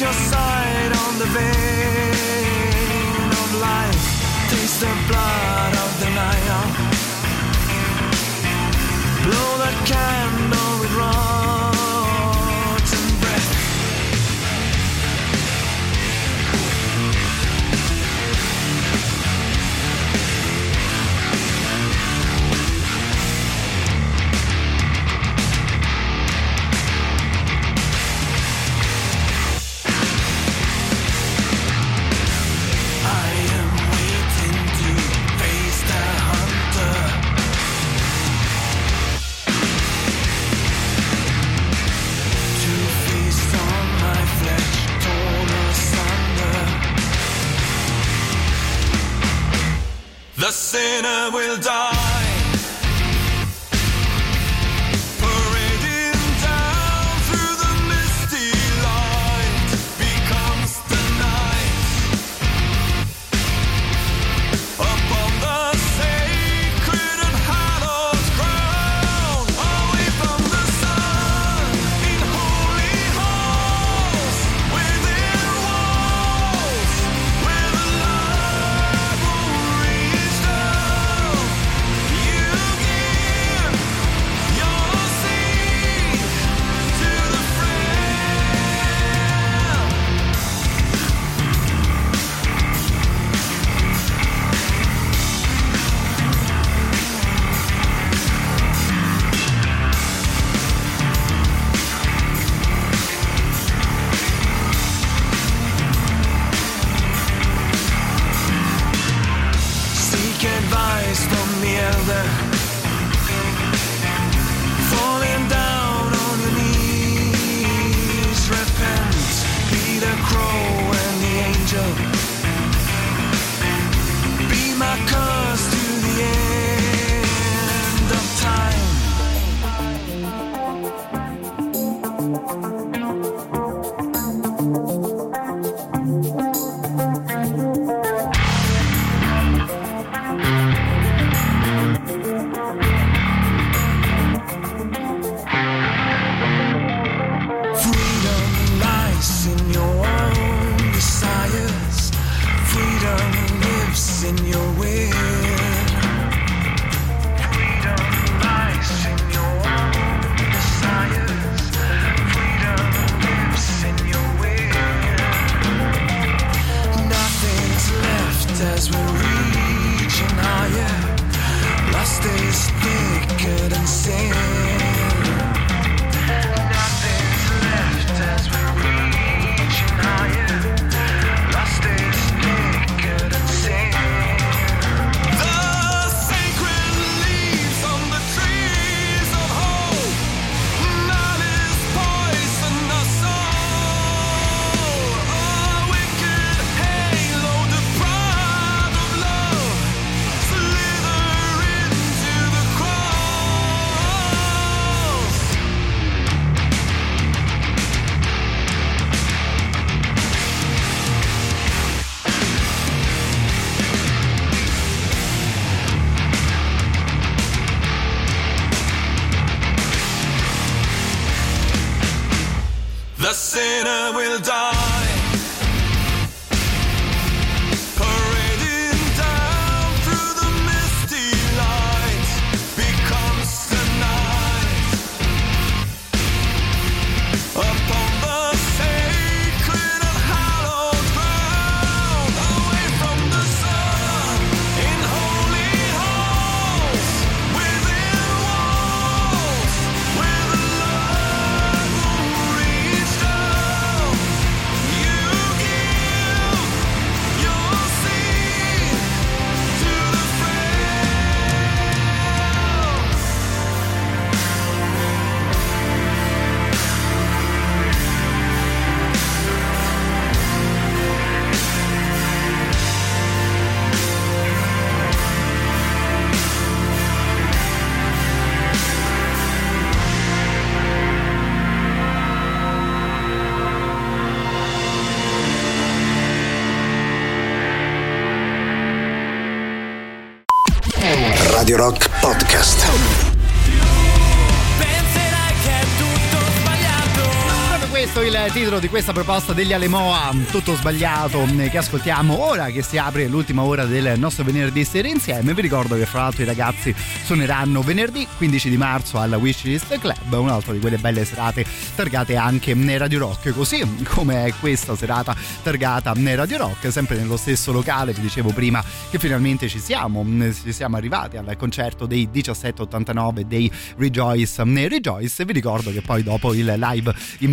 your sight on the vein of life. Taste the blood of the. Blow the candle with rotten Radio Rock Podcast. Questo il titolo di questa proposta degli Alemoa, tutto sbagliato, eh, che ascoltiamo ora che si apre l'ultima ora del nostro venerdì sera insieme. Vi ricordo che fra l'altro i ragazzi suoneranno venerdì 15 di marzo alla Wishlist Club, un'altra di quelle belle serate targate anche nei Radio Rock, così come è questa serata targata nei Radio Rock, sempre nello stesso locale, vi dicevo prima che finalmente ci siamo, mm, ci siamo arrivati al concerto dei 1789 dei Rejoice Rejoice, vi ricordo che poi dopo il live gli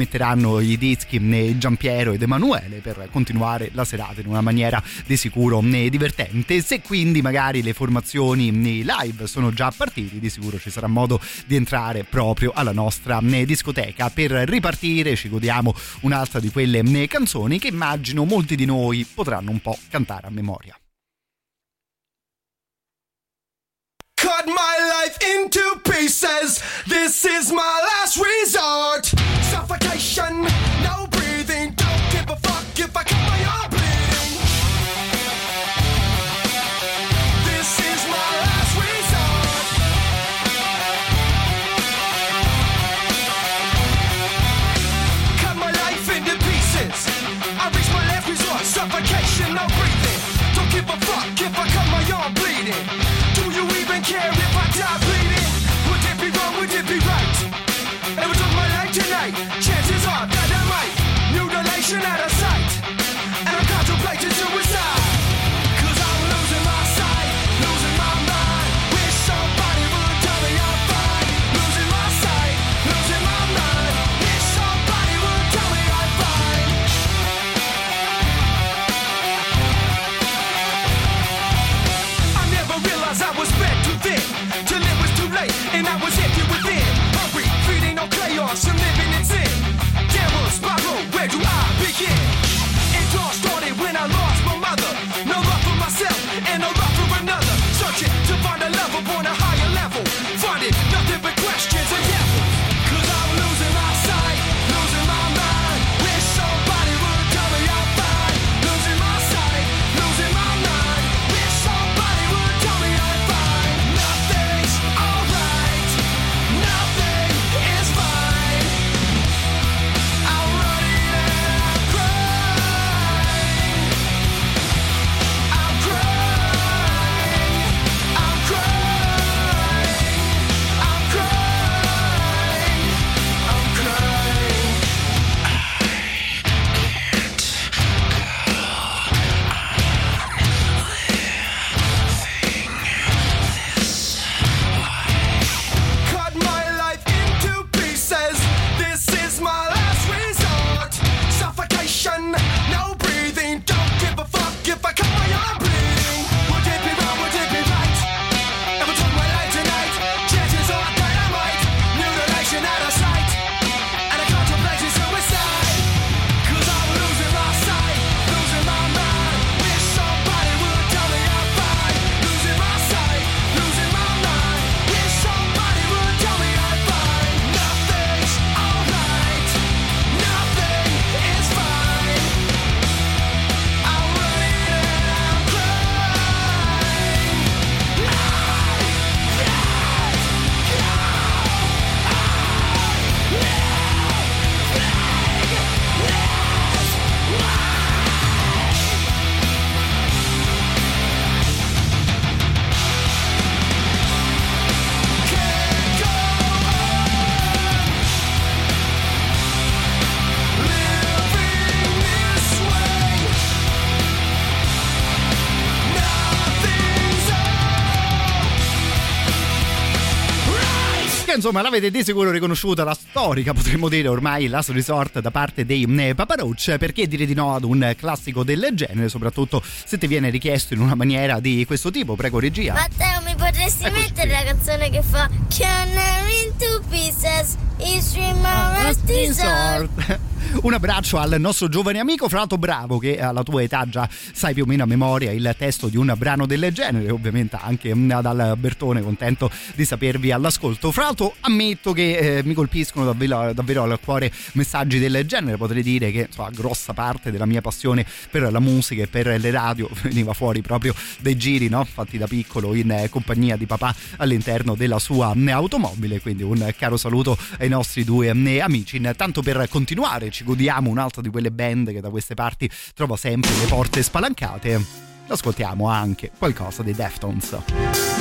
metteranno i dischi né Giampiero ed Emanuele per continuare la serata in una maniera di sicuro divertente. Se quindi magari le formazioni live sono già partiti, di sicuro ci sarà modo di entrare proprio alla nostra discoteca. Per ripartire ci godiamo un'altra di quelle canzoni che immagino molti di noi potranno un po' cantare a memoria. Cut my life into pieces. This is my last resort. Suffocation, no breathing. Don't give a fuck if I cut my arm insomma l'avete di sicuro riconosciuta la storica, potremmo dire ormai last resort da parte dei eh, Papa Roach, perché dire di no ad un classico del genere, soprattutto se ti viene richiesto in una maniera di questo tipo, prego regia. Matteo, mi potresti Eccoci mettere la canzone che fa Can I in two pieces? History Mama's Resort. Un abbraccio al nostro giovane amico Frato Bravo che alla tua età già sai più o meno a memoria il testo di un brano del genere, ovviamente anche mm, ad Albertone, contento di sapervi all'ascolto. Frato, ammetto che eh, mi colpiscono davvero, davvero al cuore messaggi del genere, potrei dire che insomma, grossa parte della mia passione per la musica e per le radio veniva fuori proprio dai giri no? fatti da piccolo in eh, compagnia di papà all'interno della sua mm, automobile, quindi un caro saluto ai nostri due mm, amici. Intanto per continuare ci godiamo un'altra di quelle band che da queste parti trova sempre le porte spalancate. Ascoltiamo anche qualcosa dei Deftones.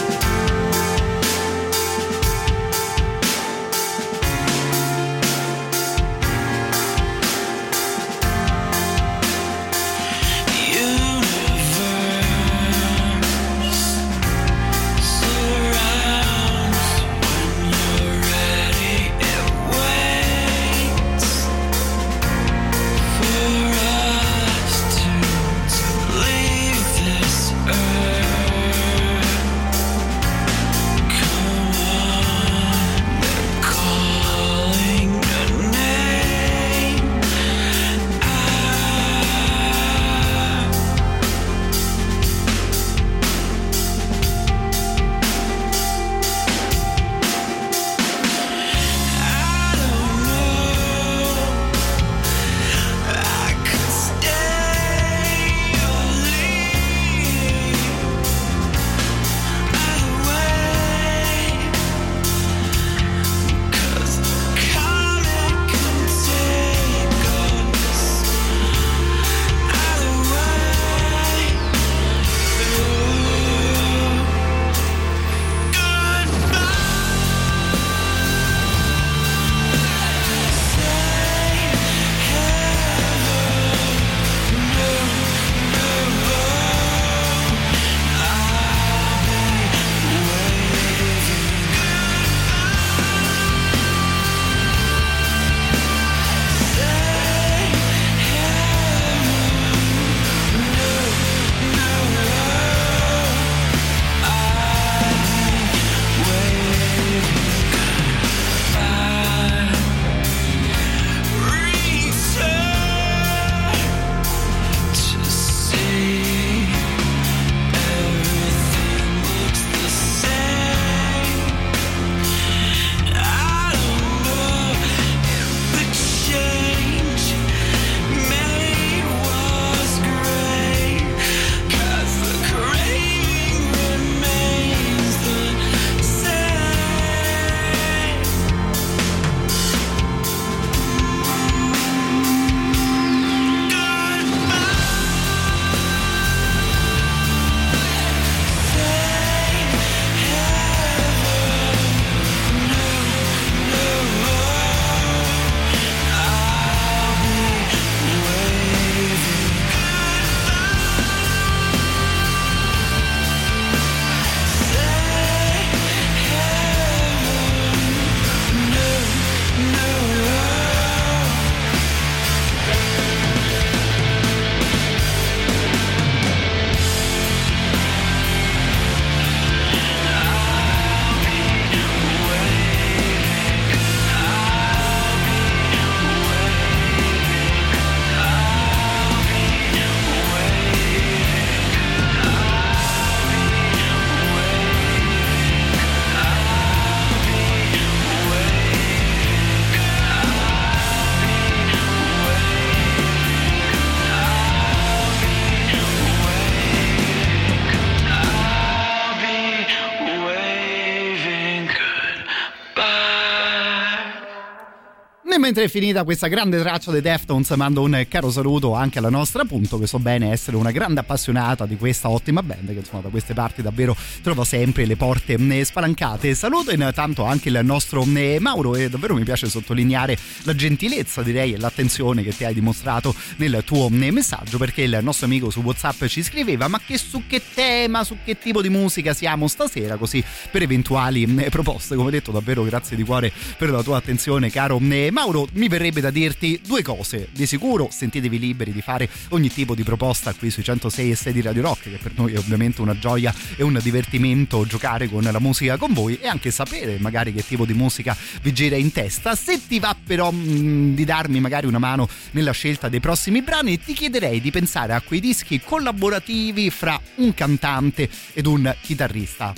Mentre è finita questa grande traccia dei Deftones mando un caro saluto anche alla nostra appunto che so bene essere una grande appassionata di questa ottima band che insomma da queste parti davvero trova sempre le porte eh, spalancate. Saluto intanto anche il nostro eh, Mauro e davvero mi piace sottolineare la gentilezza direi e l'attenzione che ti hai dimostrato nel tuo eh, messaggio perché il nostro amico su Whatsapp ci scriveva ma che su che tema, su che tipo di musica siamo stasera così per eventuali proposte come detto davvero grazie di cuore per la tua attenzione caro Mauro Mauro, mi verrebbe da dirti due cose. Di sicuro sentitevi liberi di fare ogni tipo di proposta qui sui 106 e 6 di Radio Rock, che per noi è ovviamente una gioia e un divertimento giocare con la musica con voi e anche sapere magari che tipo di musica vi gira in testa. Se ti va però mh, di darmi magari una mano nella scelta dei prossimi brani, ti chiederei di pensare a quei dischi collaborativi fra un cantante ed un chitarrista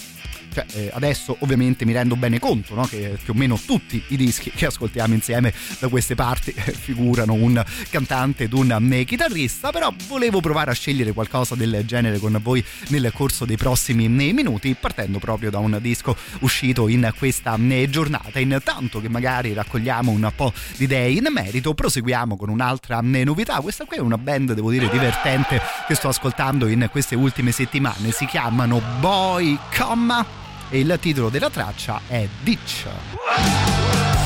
cioè, eh, adesso ovviamente mi rendo bene conto no? che più o meno tutti i dischi che ascoltiamo insieme da queste parti eh, figurano un cantante ed un chitarrista, però volevo provare a scegliere qualcosa del genere con voi nel corso dei prossimi eh, minuti, partendo proprio da un disco uscito in questa eh, giornata. Intanto che magari raccogliamo un po' di idee in merito, proseguiamo con un'altra novità. Questa qui è una band, devo dire, divertente che sto ascoltando in queste ultime settimane. Si chiamano Boy Comma e il titolo della traccia è Ditch.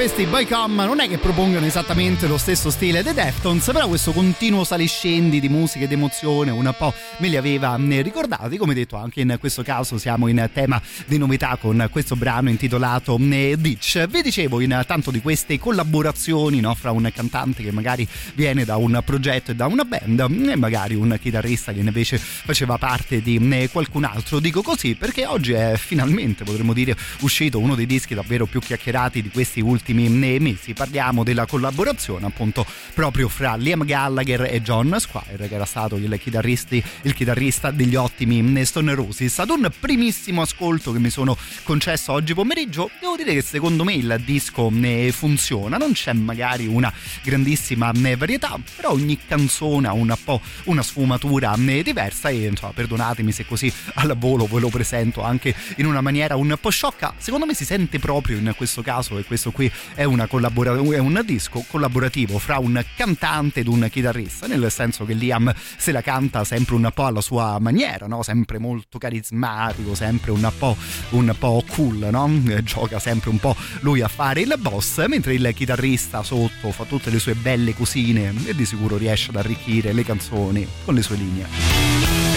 questi Boycom non è che propongono esattamente lo stesso stile dei Deftones, però questo continuo saliscendi di musica ed emozione un po' me li aveva ricordati. Come detto, anche in questo caso siamo in tema di novità con questo brano intitolato Ditch. Vi dicevo intanto di queste collaborazioni no, fra un cantante che magari viene da un progetto e da una band e magari un chitarrista che invece faceva parte di qualcun altro. Dico così perché oggi è finalmente, potremmo dire, uscito uno dei dischi davvero più chiacchierati di questi ultimi mesi. Parliamo della collaborazione appunto proprio fra Liam Gallagher e John Squire, che era stato il, il chitarrista degli ottimi Stone Roses. Ad un primissimo ascolto che mi sono concesso oggi pomeriggio, devo dire che secondo me il disco funziona. Non c'è magari una grandissima varietà, però ogni canzone ha un po' una sfumatura diversa e insomma, perdonatemi se così al volo ve lo presento anche in una maniera un po' sciocca. Secondo me si sente proprio in questo caso e questo qui è, collabora- è un disco collaborativo fra un cantante ed un chitarrista, nel senso che Liam se la canta sempre un po' alla sua maniera, no? sempre molto carismatico, sempre un po', un po cool, no? gioca sempre un po' lui a fare il boss, mentre il chitarrista sotto fa tutte le sue belle cosine e di sicuro riesce ad arricchire le canzoni con le sue linee.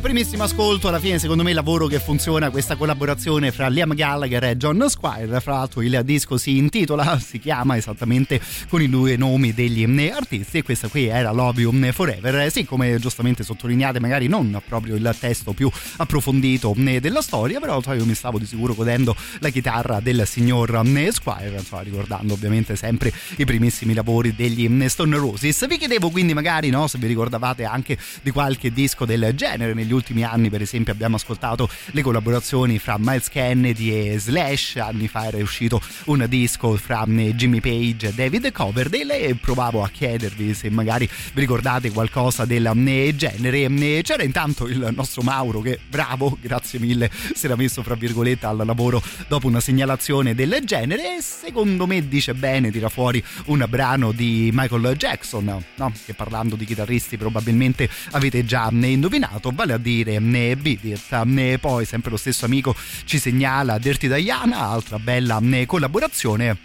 Primissimo ascolto, alla fine secondo me il lavoro che funziona questa collaborazione fra Liam Gallagher e John Squire, fra l'altro il disco si intitola, si chiama esattamente con i due nomi degli artisti e questa qui era Love You Forever, sì come giustamente sottolineate magari non proprio il testo più approfondito della storia, però io mi stavo di sicuro godendo la chitarra del signor Squire, insomma, ricordando ovviamente sempre i primissimi lavori degli Stone Roses. Vi chiedevo quindi magari no, se vi ricordavate anche di qualche disco del genere. Negli ultimi anni, per esempio, abbiamo ascoltato le collaborazioni fra Miles Kennedy e Slash. Anni fa era uscito un disco fra Jimmy Page e David Coverdale e provavo a chiedervi se magari vi ricordate qualcosa del genere. C'era intanto il nostro Mauro che bravo, grazie mille, si era messo fra virgolette al lavoro dopo una segnalazione del genere e secondo me dice bene, tira fuori un brano di Michael Jackson, no? che parlando di chitarristi probabilmente avete già indovinato, vale a dire Beat It. Poi sempre lo stesso amico ci segnala Dirty Diana, altra bella collaborazione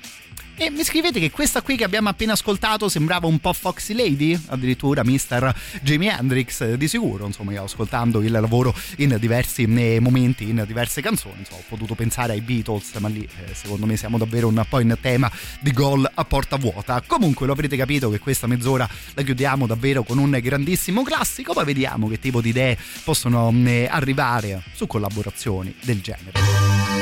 e mi scrivete che questa qui che abbiamo appena ascoltato sembrava un po' Foxy Lady, addirittura Mr. Jimi Hendrix, di sicuro. Insomma, io ascoltando il lavoro in diversi momenti, in diverse canzoni, insomma, ho potuto pensare ai Beatles, ma lì eh, secondo me siamo davvero un po' in tema di gol a porta vuota. Comunque lo avrete capito che questa mezz'ora la chiudiamo davvero con un grandissimo classico, poi vediamo che tipo di idee possono arrivare su collaborazioni del genere.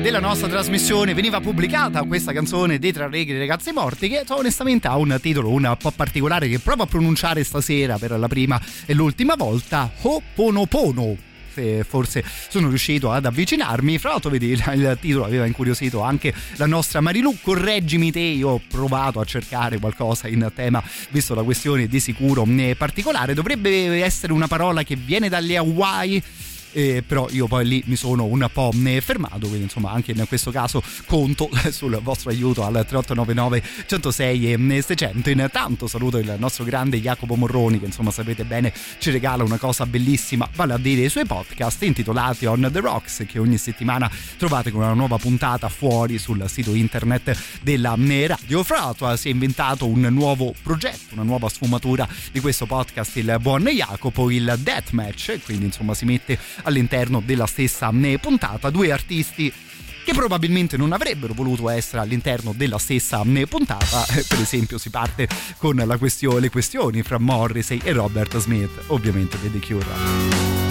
Della nostra trasmissione veniva pubblicata questa canzone dei Tre Reghi Ragazzi Morti che onestamente ha un titolo un po' particolare che provo a pronunciare stasera per la prima e l'ultima volta Ho'oponopono se forse sono riuscito ad avvicinarmi. Fra l'altro, vedi, il titolo aveva incuriosito anche la nostra Marilu. Correggimi te, io ho provato a cercare qualcosa in tema, visto la questione di sicuro particolare. Dovrebbe essere una parola che viene dalle Hawaii eh, però io poi lì mi sono un po' fermato quindi insomma anche in questo caso conto sul vostro aiuto al 3899 106 e 600 intanto saluto il nostro grande Jacopo Morroni che insomma sapete bene ci regala una cosa bellissima vale a dire i suoi podcast intitolati On The Rocks che ogni settimana trovate con una nuova puntata fuori sul sito internet della Radio fra si è inventato un nuovo progetto una nuova sfumatura di questo podcast il buon Jacopo il Deathmatch quindi insomma si mette all'interno della stessa puntata due artisti che probabilmente non avrebbero voluto essere all'interno della stessa puntata. Per esempio, si parte con la questione, le questioni fra Morrissey e Robert Smith, ovviamente The Cure.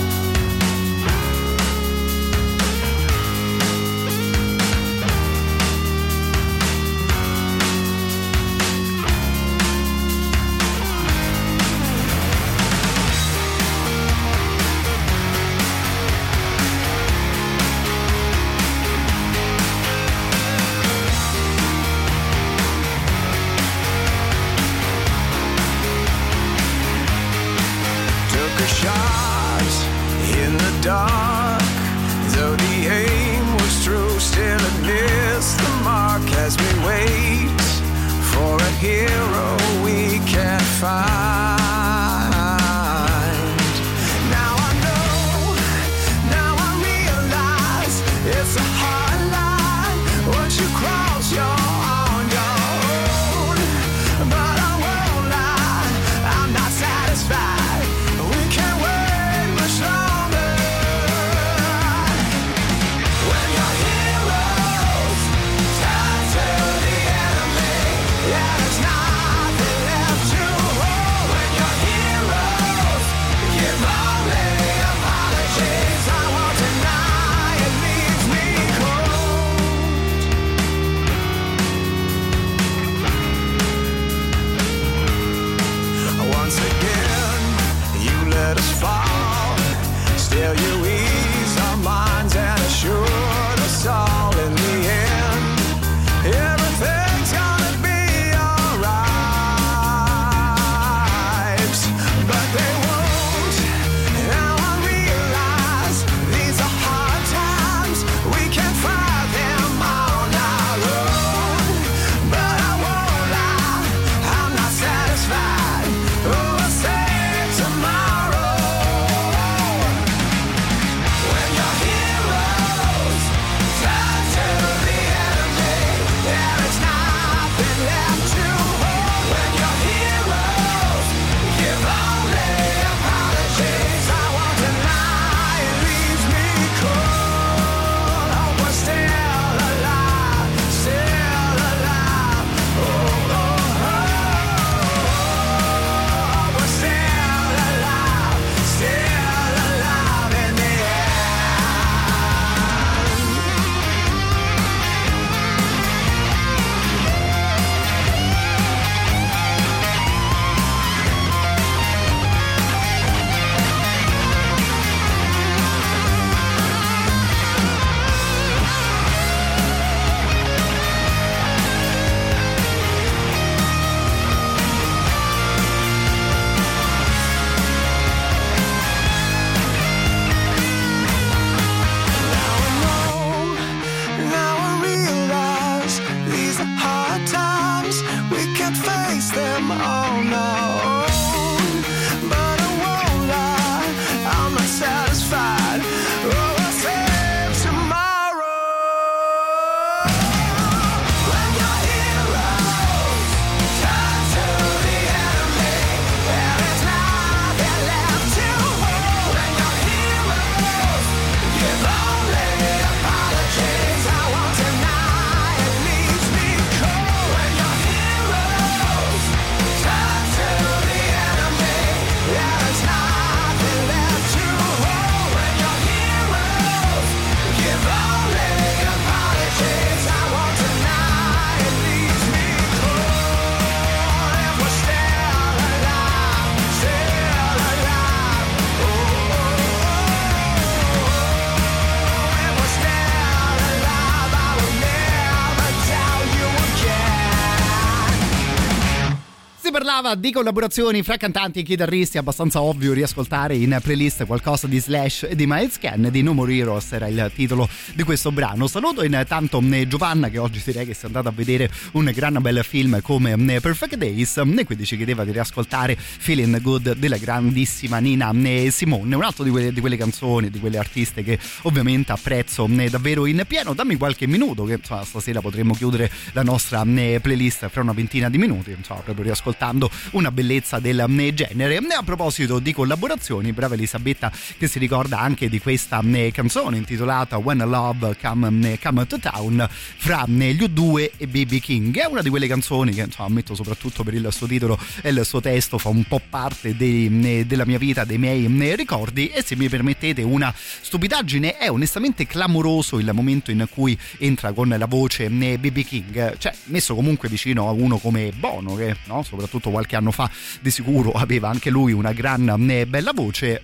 Parlava di collaborazioni fra cantanti e chitarristi, è abbastanza ovvio riascoltare in playlist qualcosa di Slash e di Miles Ken, di No More Heroes era il titolo di questo brano. Saluto intanto eh, Giovanna che oggi direi che si è andata a vedere un gran bel film come eh, Perfect Days e quindi ci chiedeva di riascoltare Feeling Good della grandissima Nina Simone, un altro di quelle, di quelle canzoni, di quelle artiste che ovviamente apprezzo davvero in pieno. Dammi qualche minuto che insomma, stasera potremmo chiudere la nostra playlist fra una ventina di minuti, insomma, proprio riascoltando una bellezza del genere. A proposito di collaborazioni, brava Elisabetta che si ricorda anche di questa canzone intitolata When Love Come, Come to Town fra gli U2 e BB King. È una di quelle canzoni che insomma, ammetto soprattutto per il suo titolo e il suo testo fa un po' parte dei, della mia vita, dei miei ricordi e se mi permettete una stupidaggine è onestamente clamoroso il momento in cui entra con la voce BB King, cioè messo comunque vicino a uno come Bono che no? soprattutto qualche anno fa di sicuro aveva anche lui una gran bella voce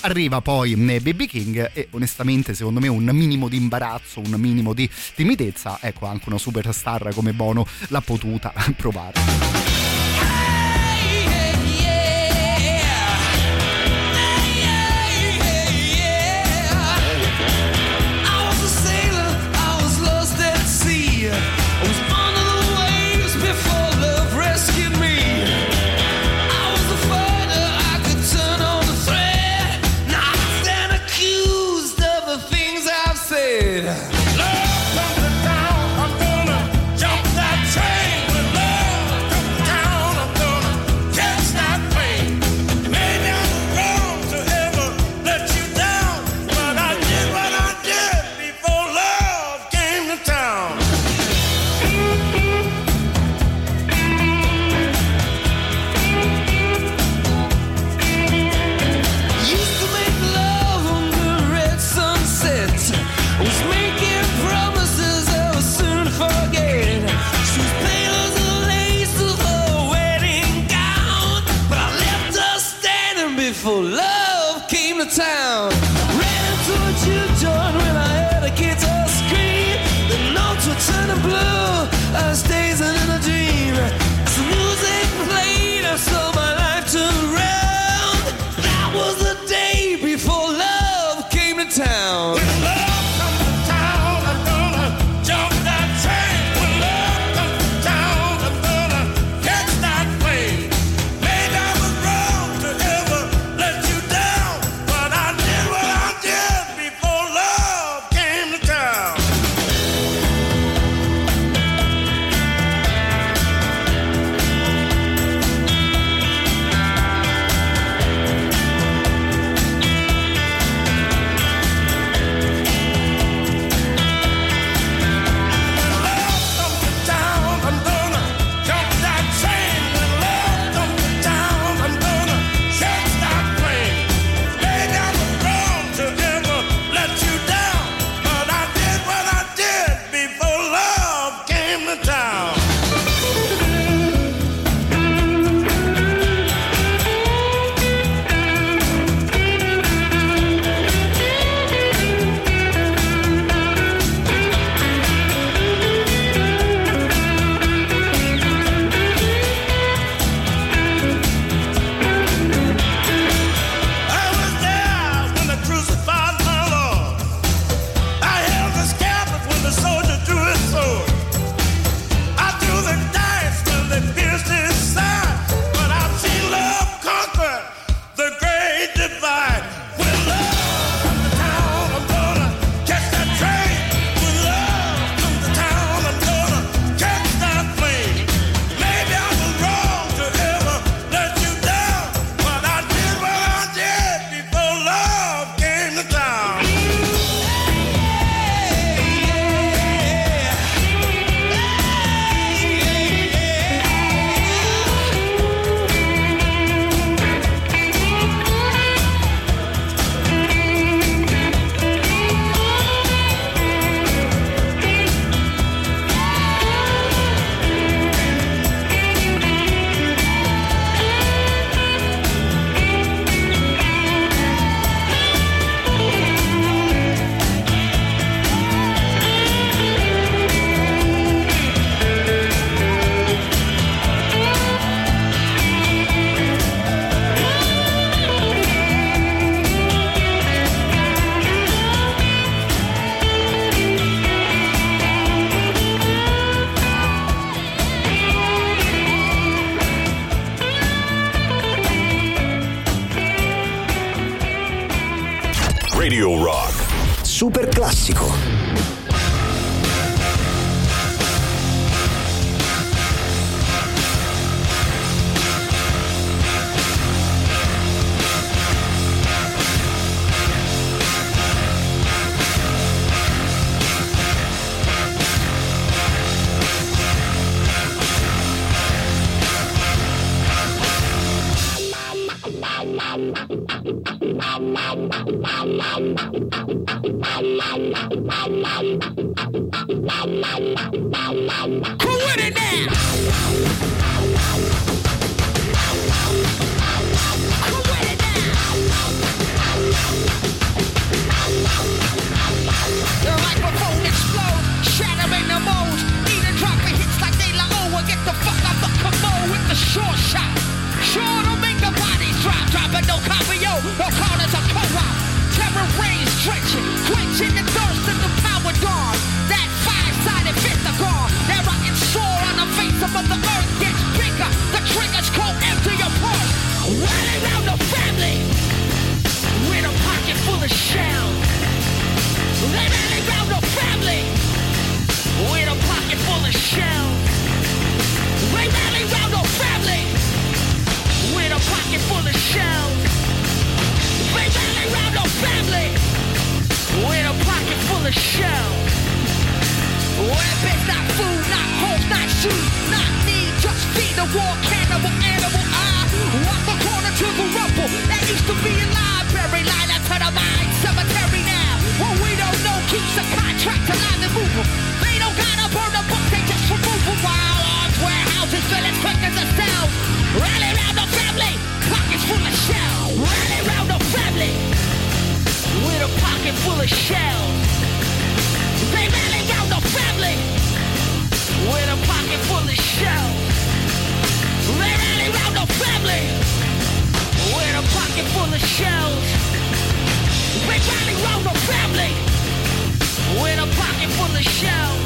arriva poi Baby King e onestamente secondo me un minimo di imbarazzo, un minimo di timidezza, ecco anche una superstar come Bono l'ha potuta provare. Who with it now? Triggers go empty your pulse. Rally round the family with a pocket full of shells. They rally round the family with a pocket full of shells. They rally round the family with a pocket full of shells. They rally round the family with a pocket full of shells. Weapons, not food, not homes, not shoes, not just feed the war cannibal animal. I walk the corner to the rubble that used to be a library, line up to the mine cemetery now. What we don't know keeps the contract alive and moving. They don't gotta burn the book, they just remove them while arms warehouses fill as quick as a cell. Rally round the family, pockets full of shells. Rally round the family with a pocket full of shells. They rally round the family with a pocket full of shells. Family. With a pocket full of shells. Family. With a pocket full of shells.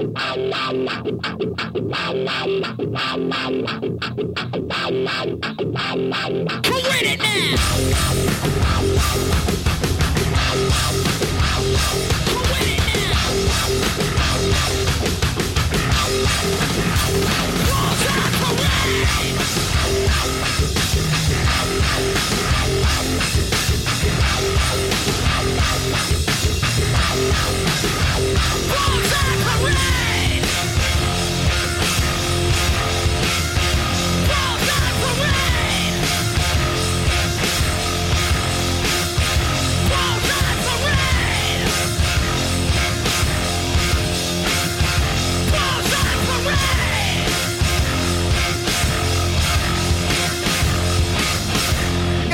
Who with it now?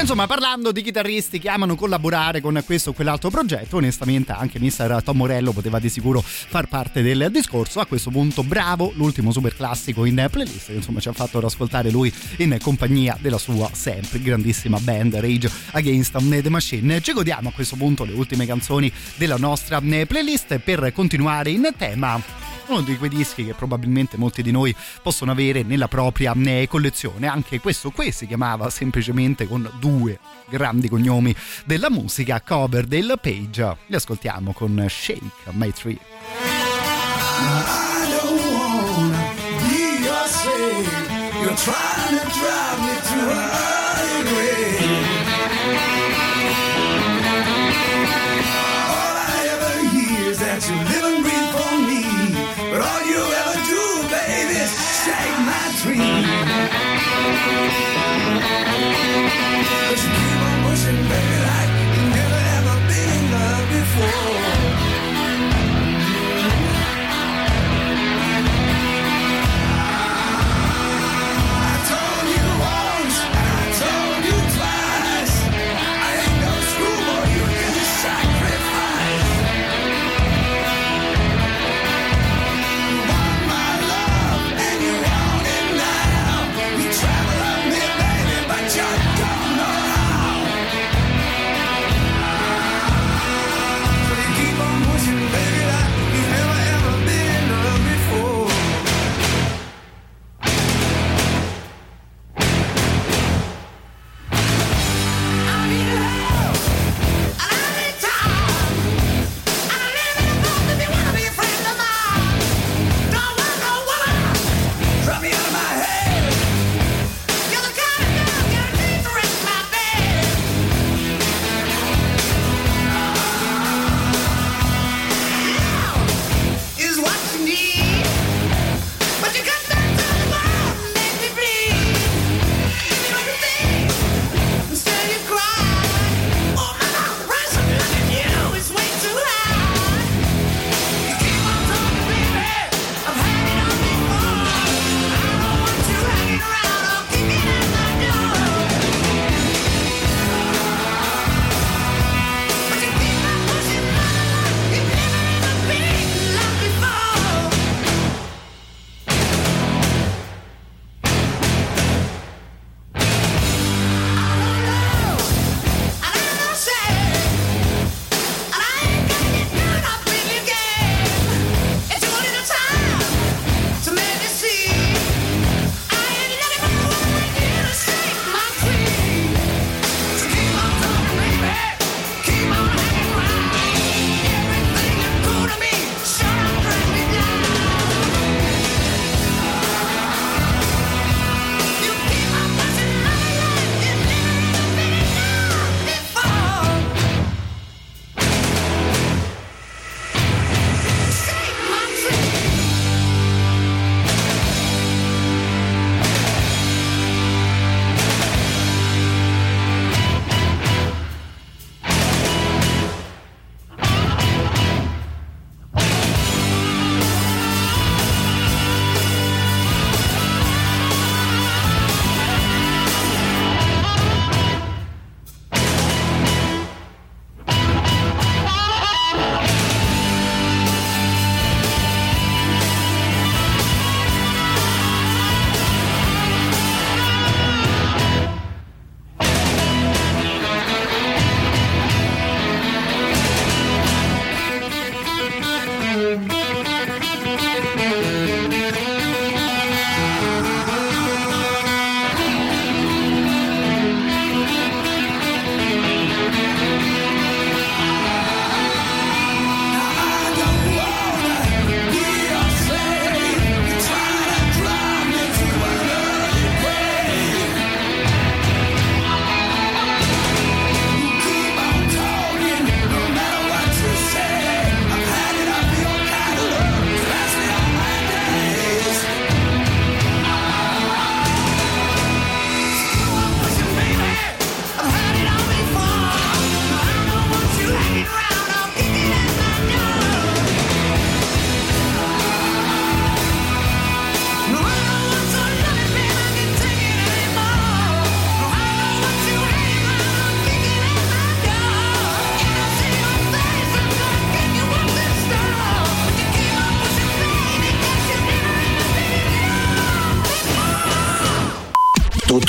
Insomma, parlando di chitarristi che amano collaborare con questo o quell'altro progetto, onestamente anche Mr. Tom Morello poteva di sicuro far parte del discorso. A questo punto, bravo, l'ultimo super classico in playlist, insomma ci ha fatto ascoltare lui in compagnia della sua sempre grandissima band Rage Against the Machine. Ci godiamo a questo punto le ultime canzoni della nostra playlist per continuare in tema uno di quei dischi che probabilmente molti di noi possono avere nella propria eh, collezione. Anche questo qui si chiamava semplicemente con due grandi cognomi della musica, cover del Page. Li ascoltiamo con Shake My Tree. You're trying to drive me to early grave. My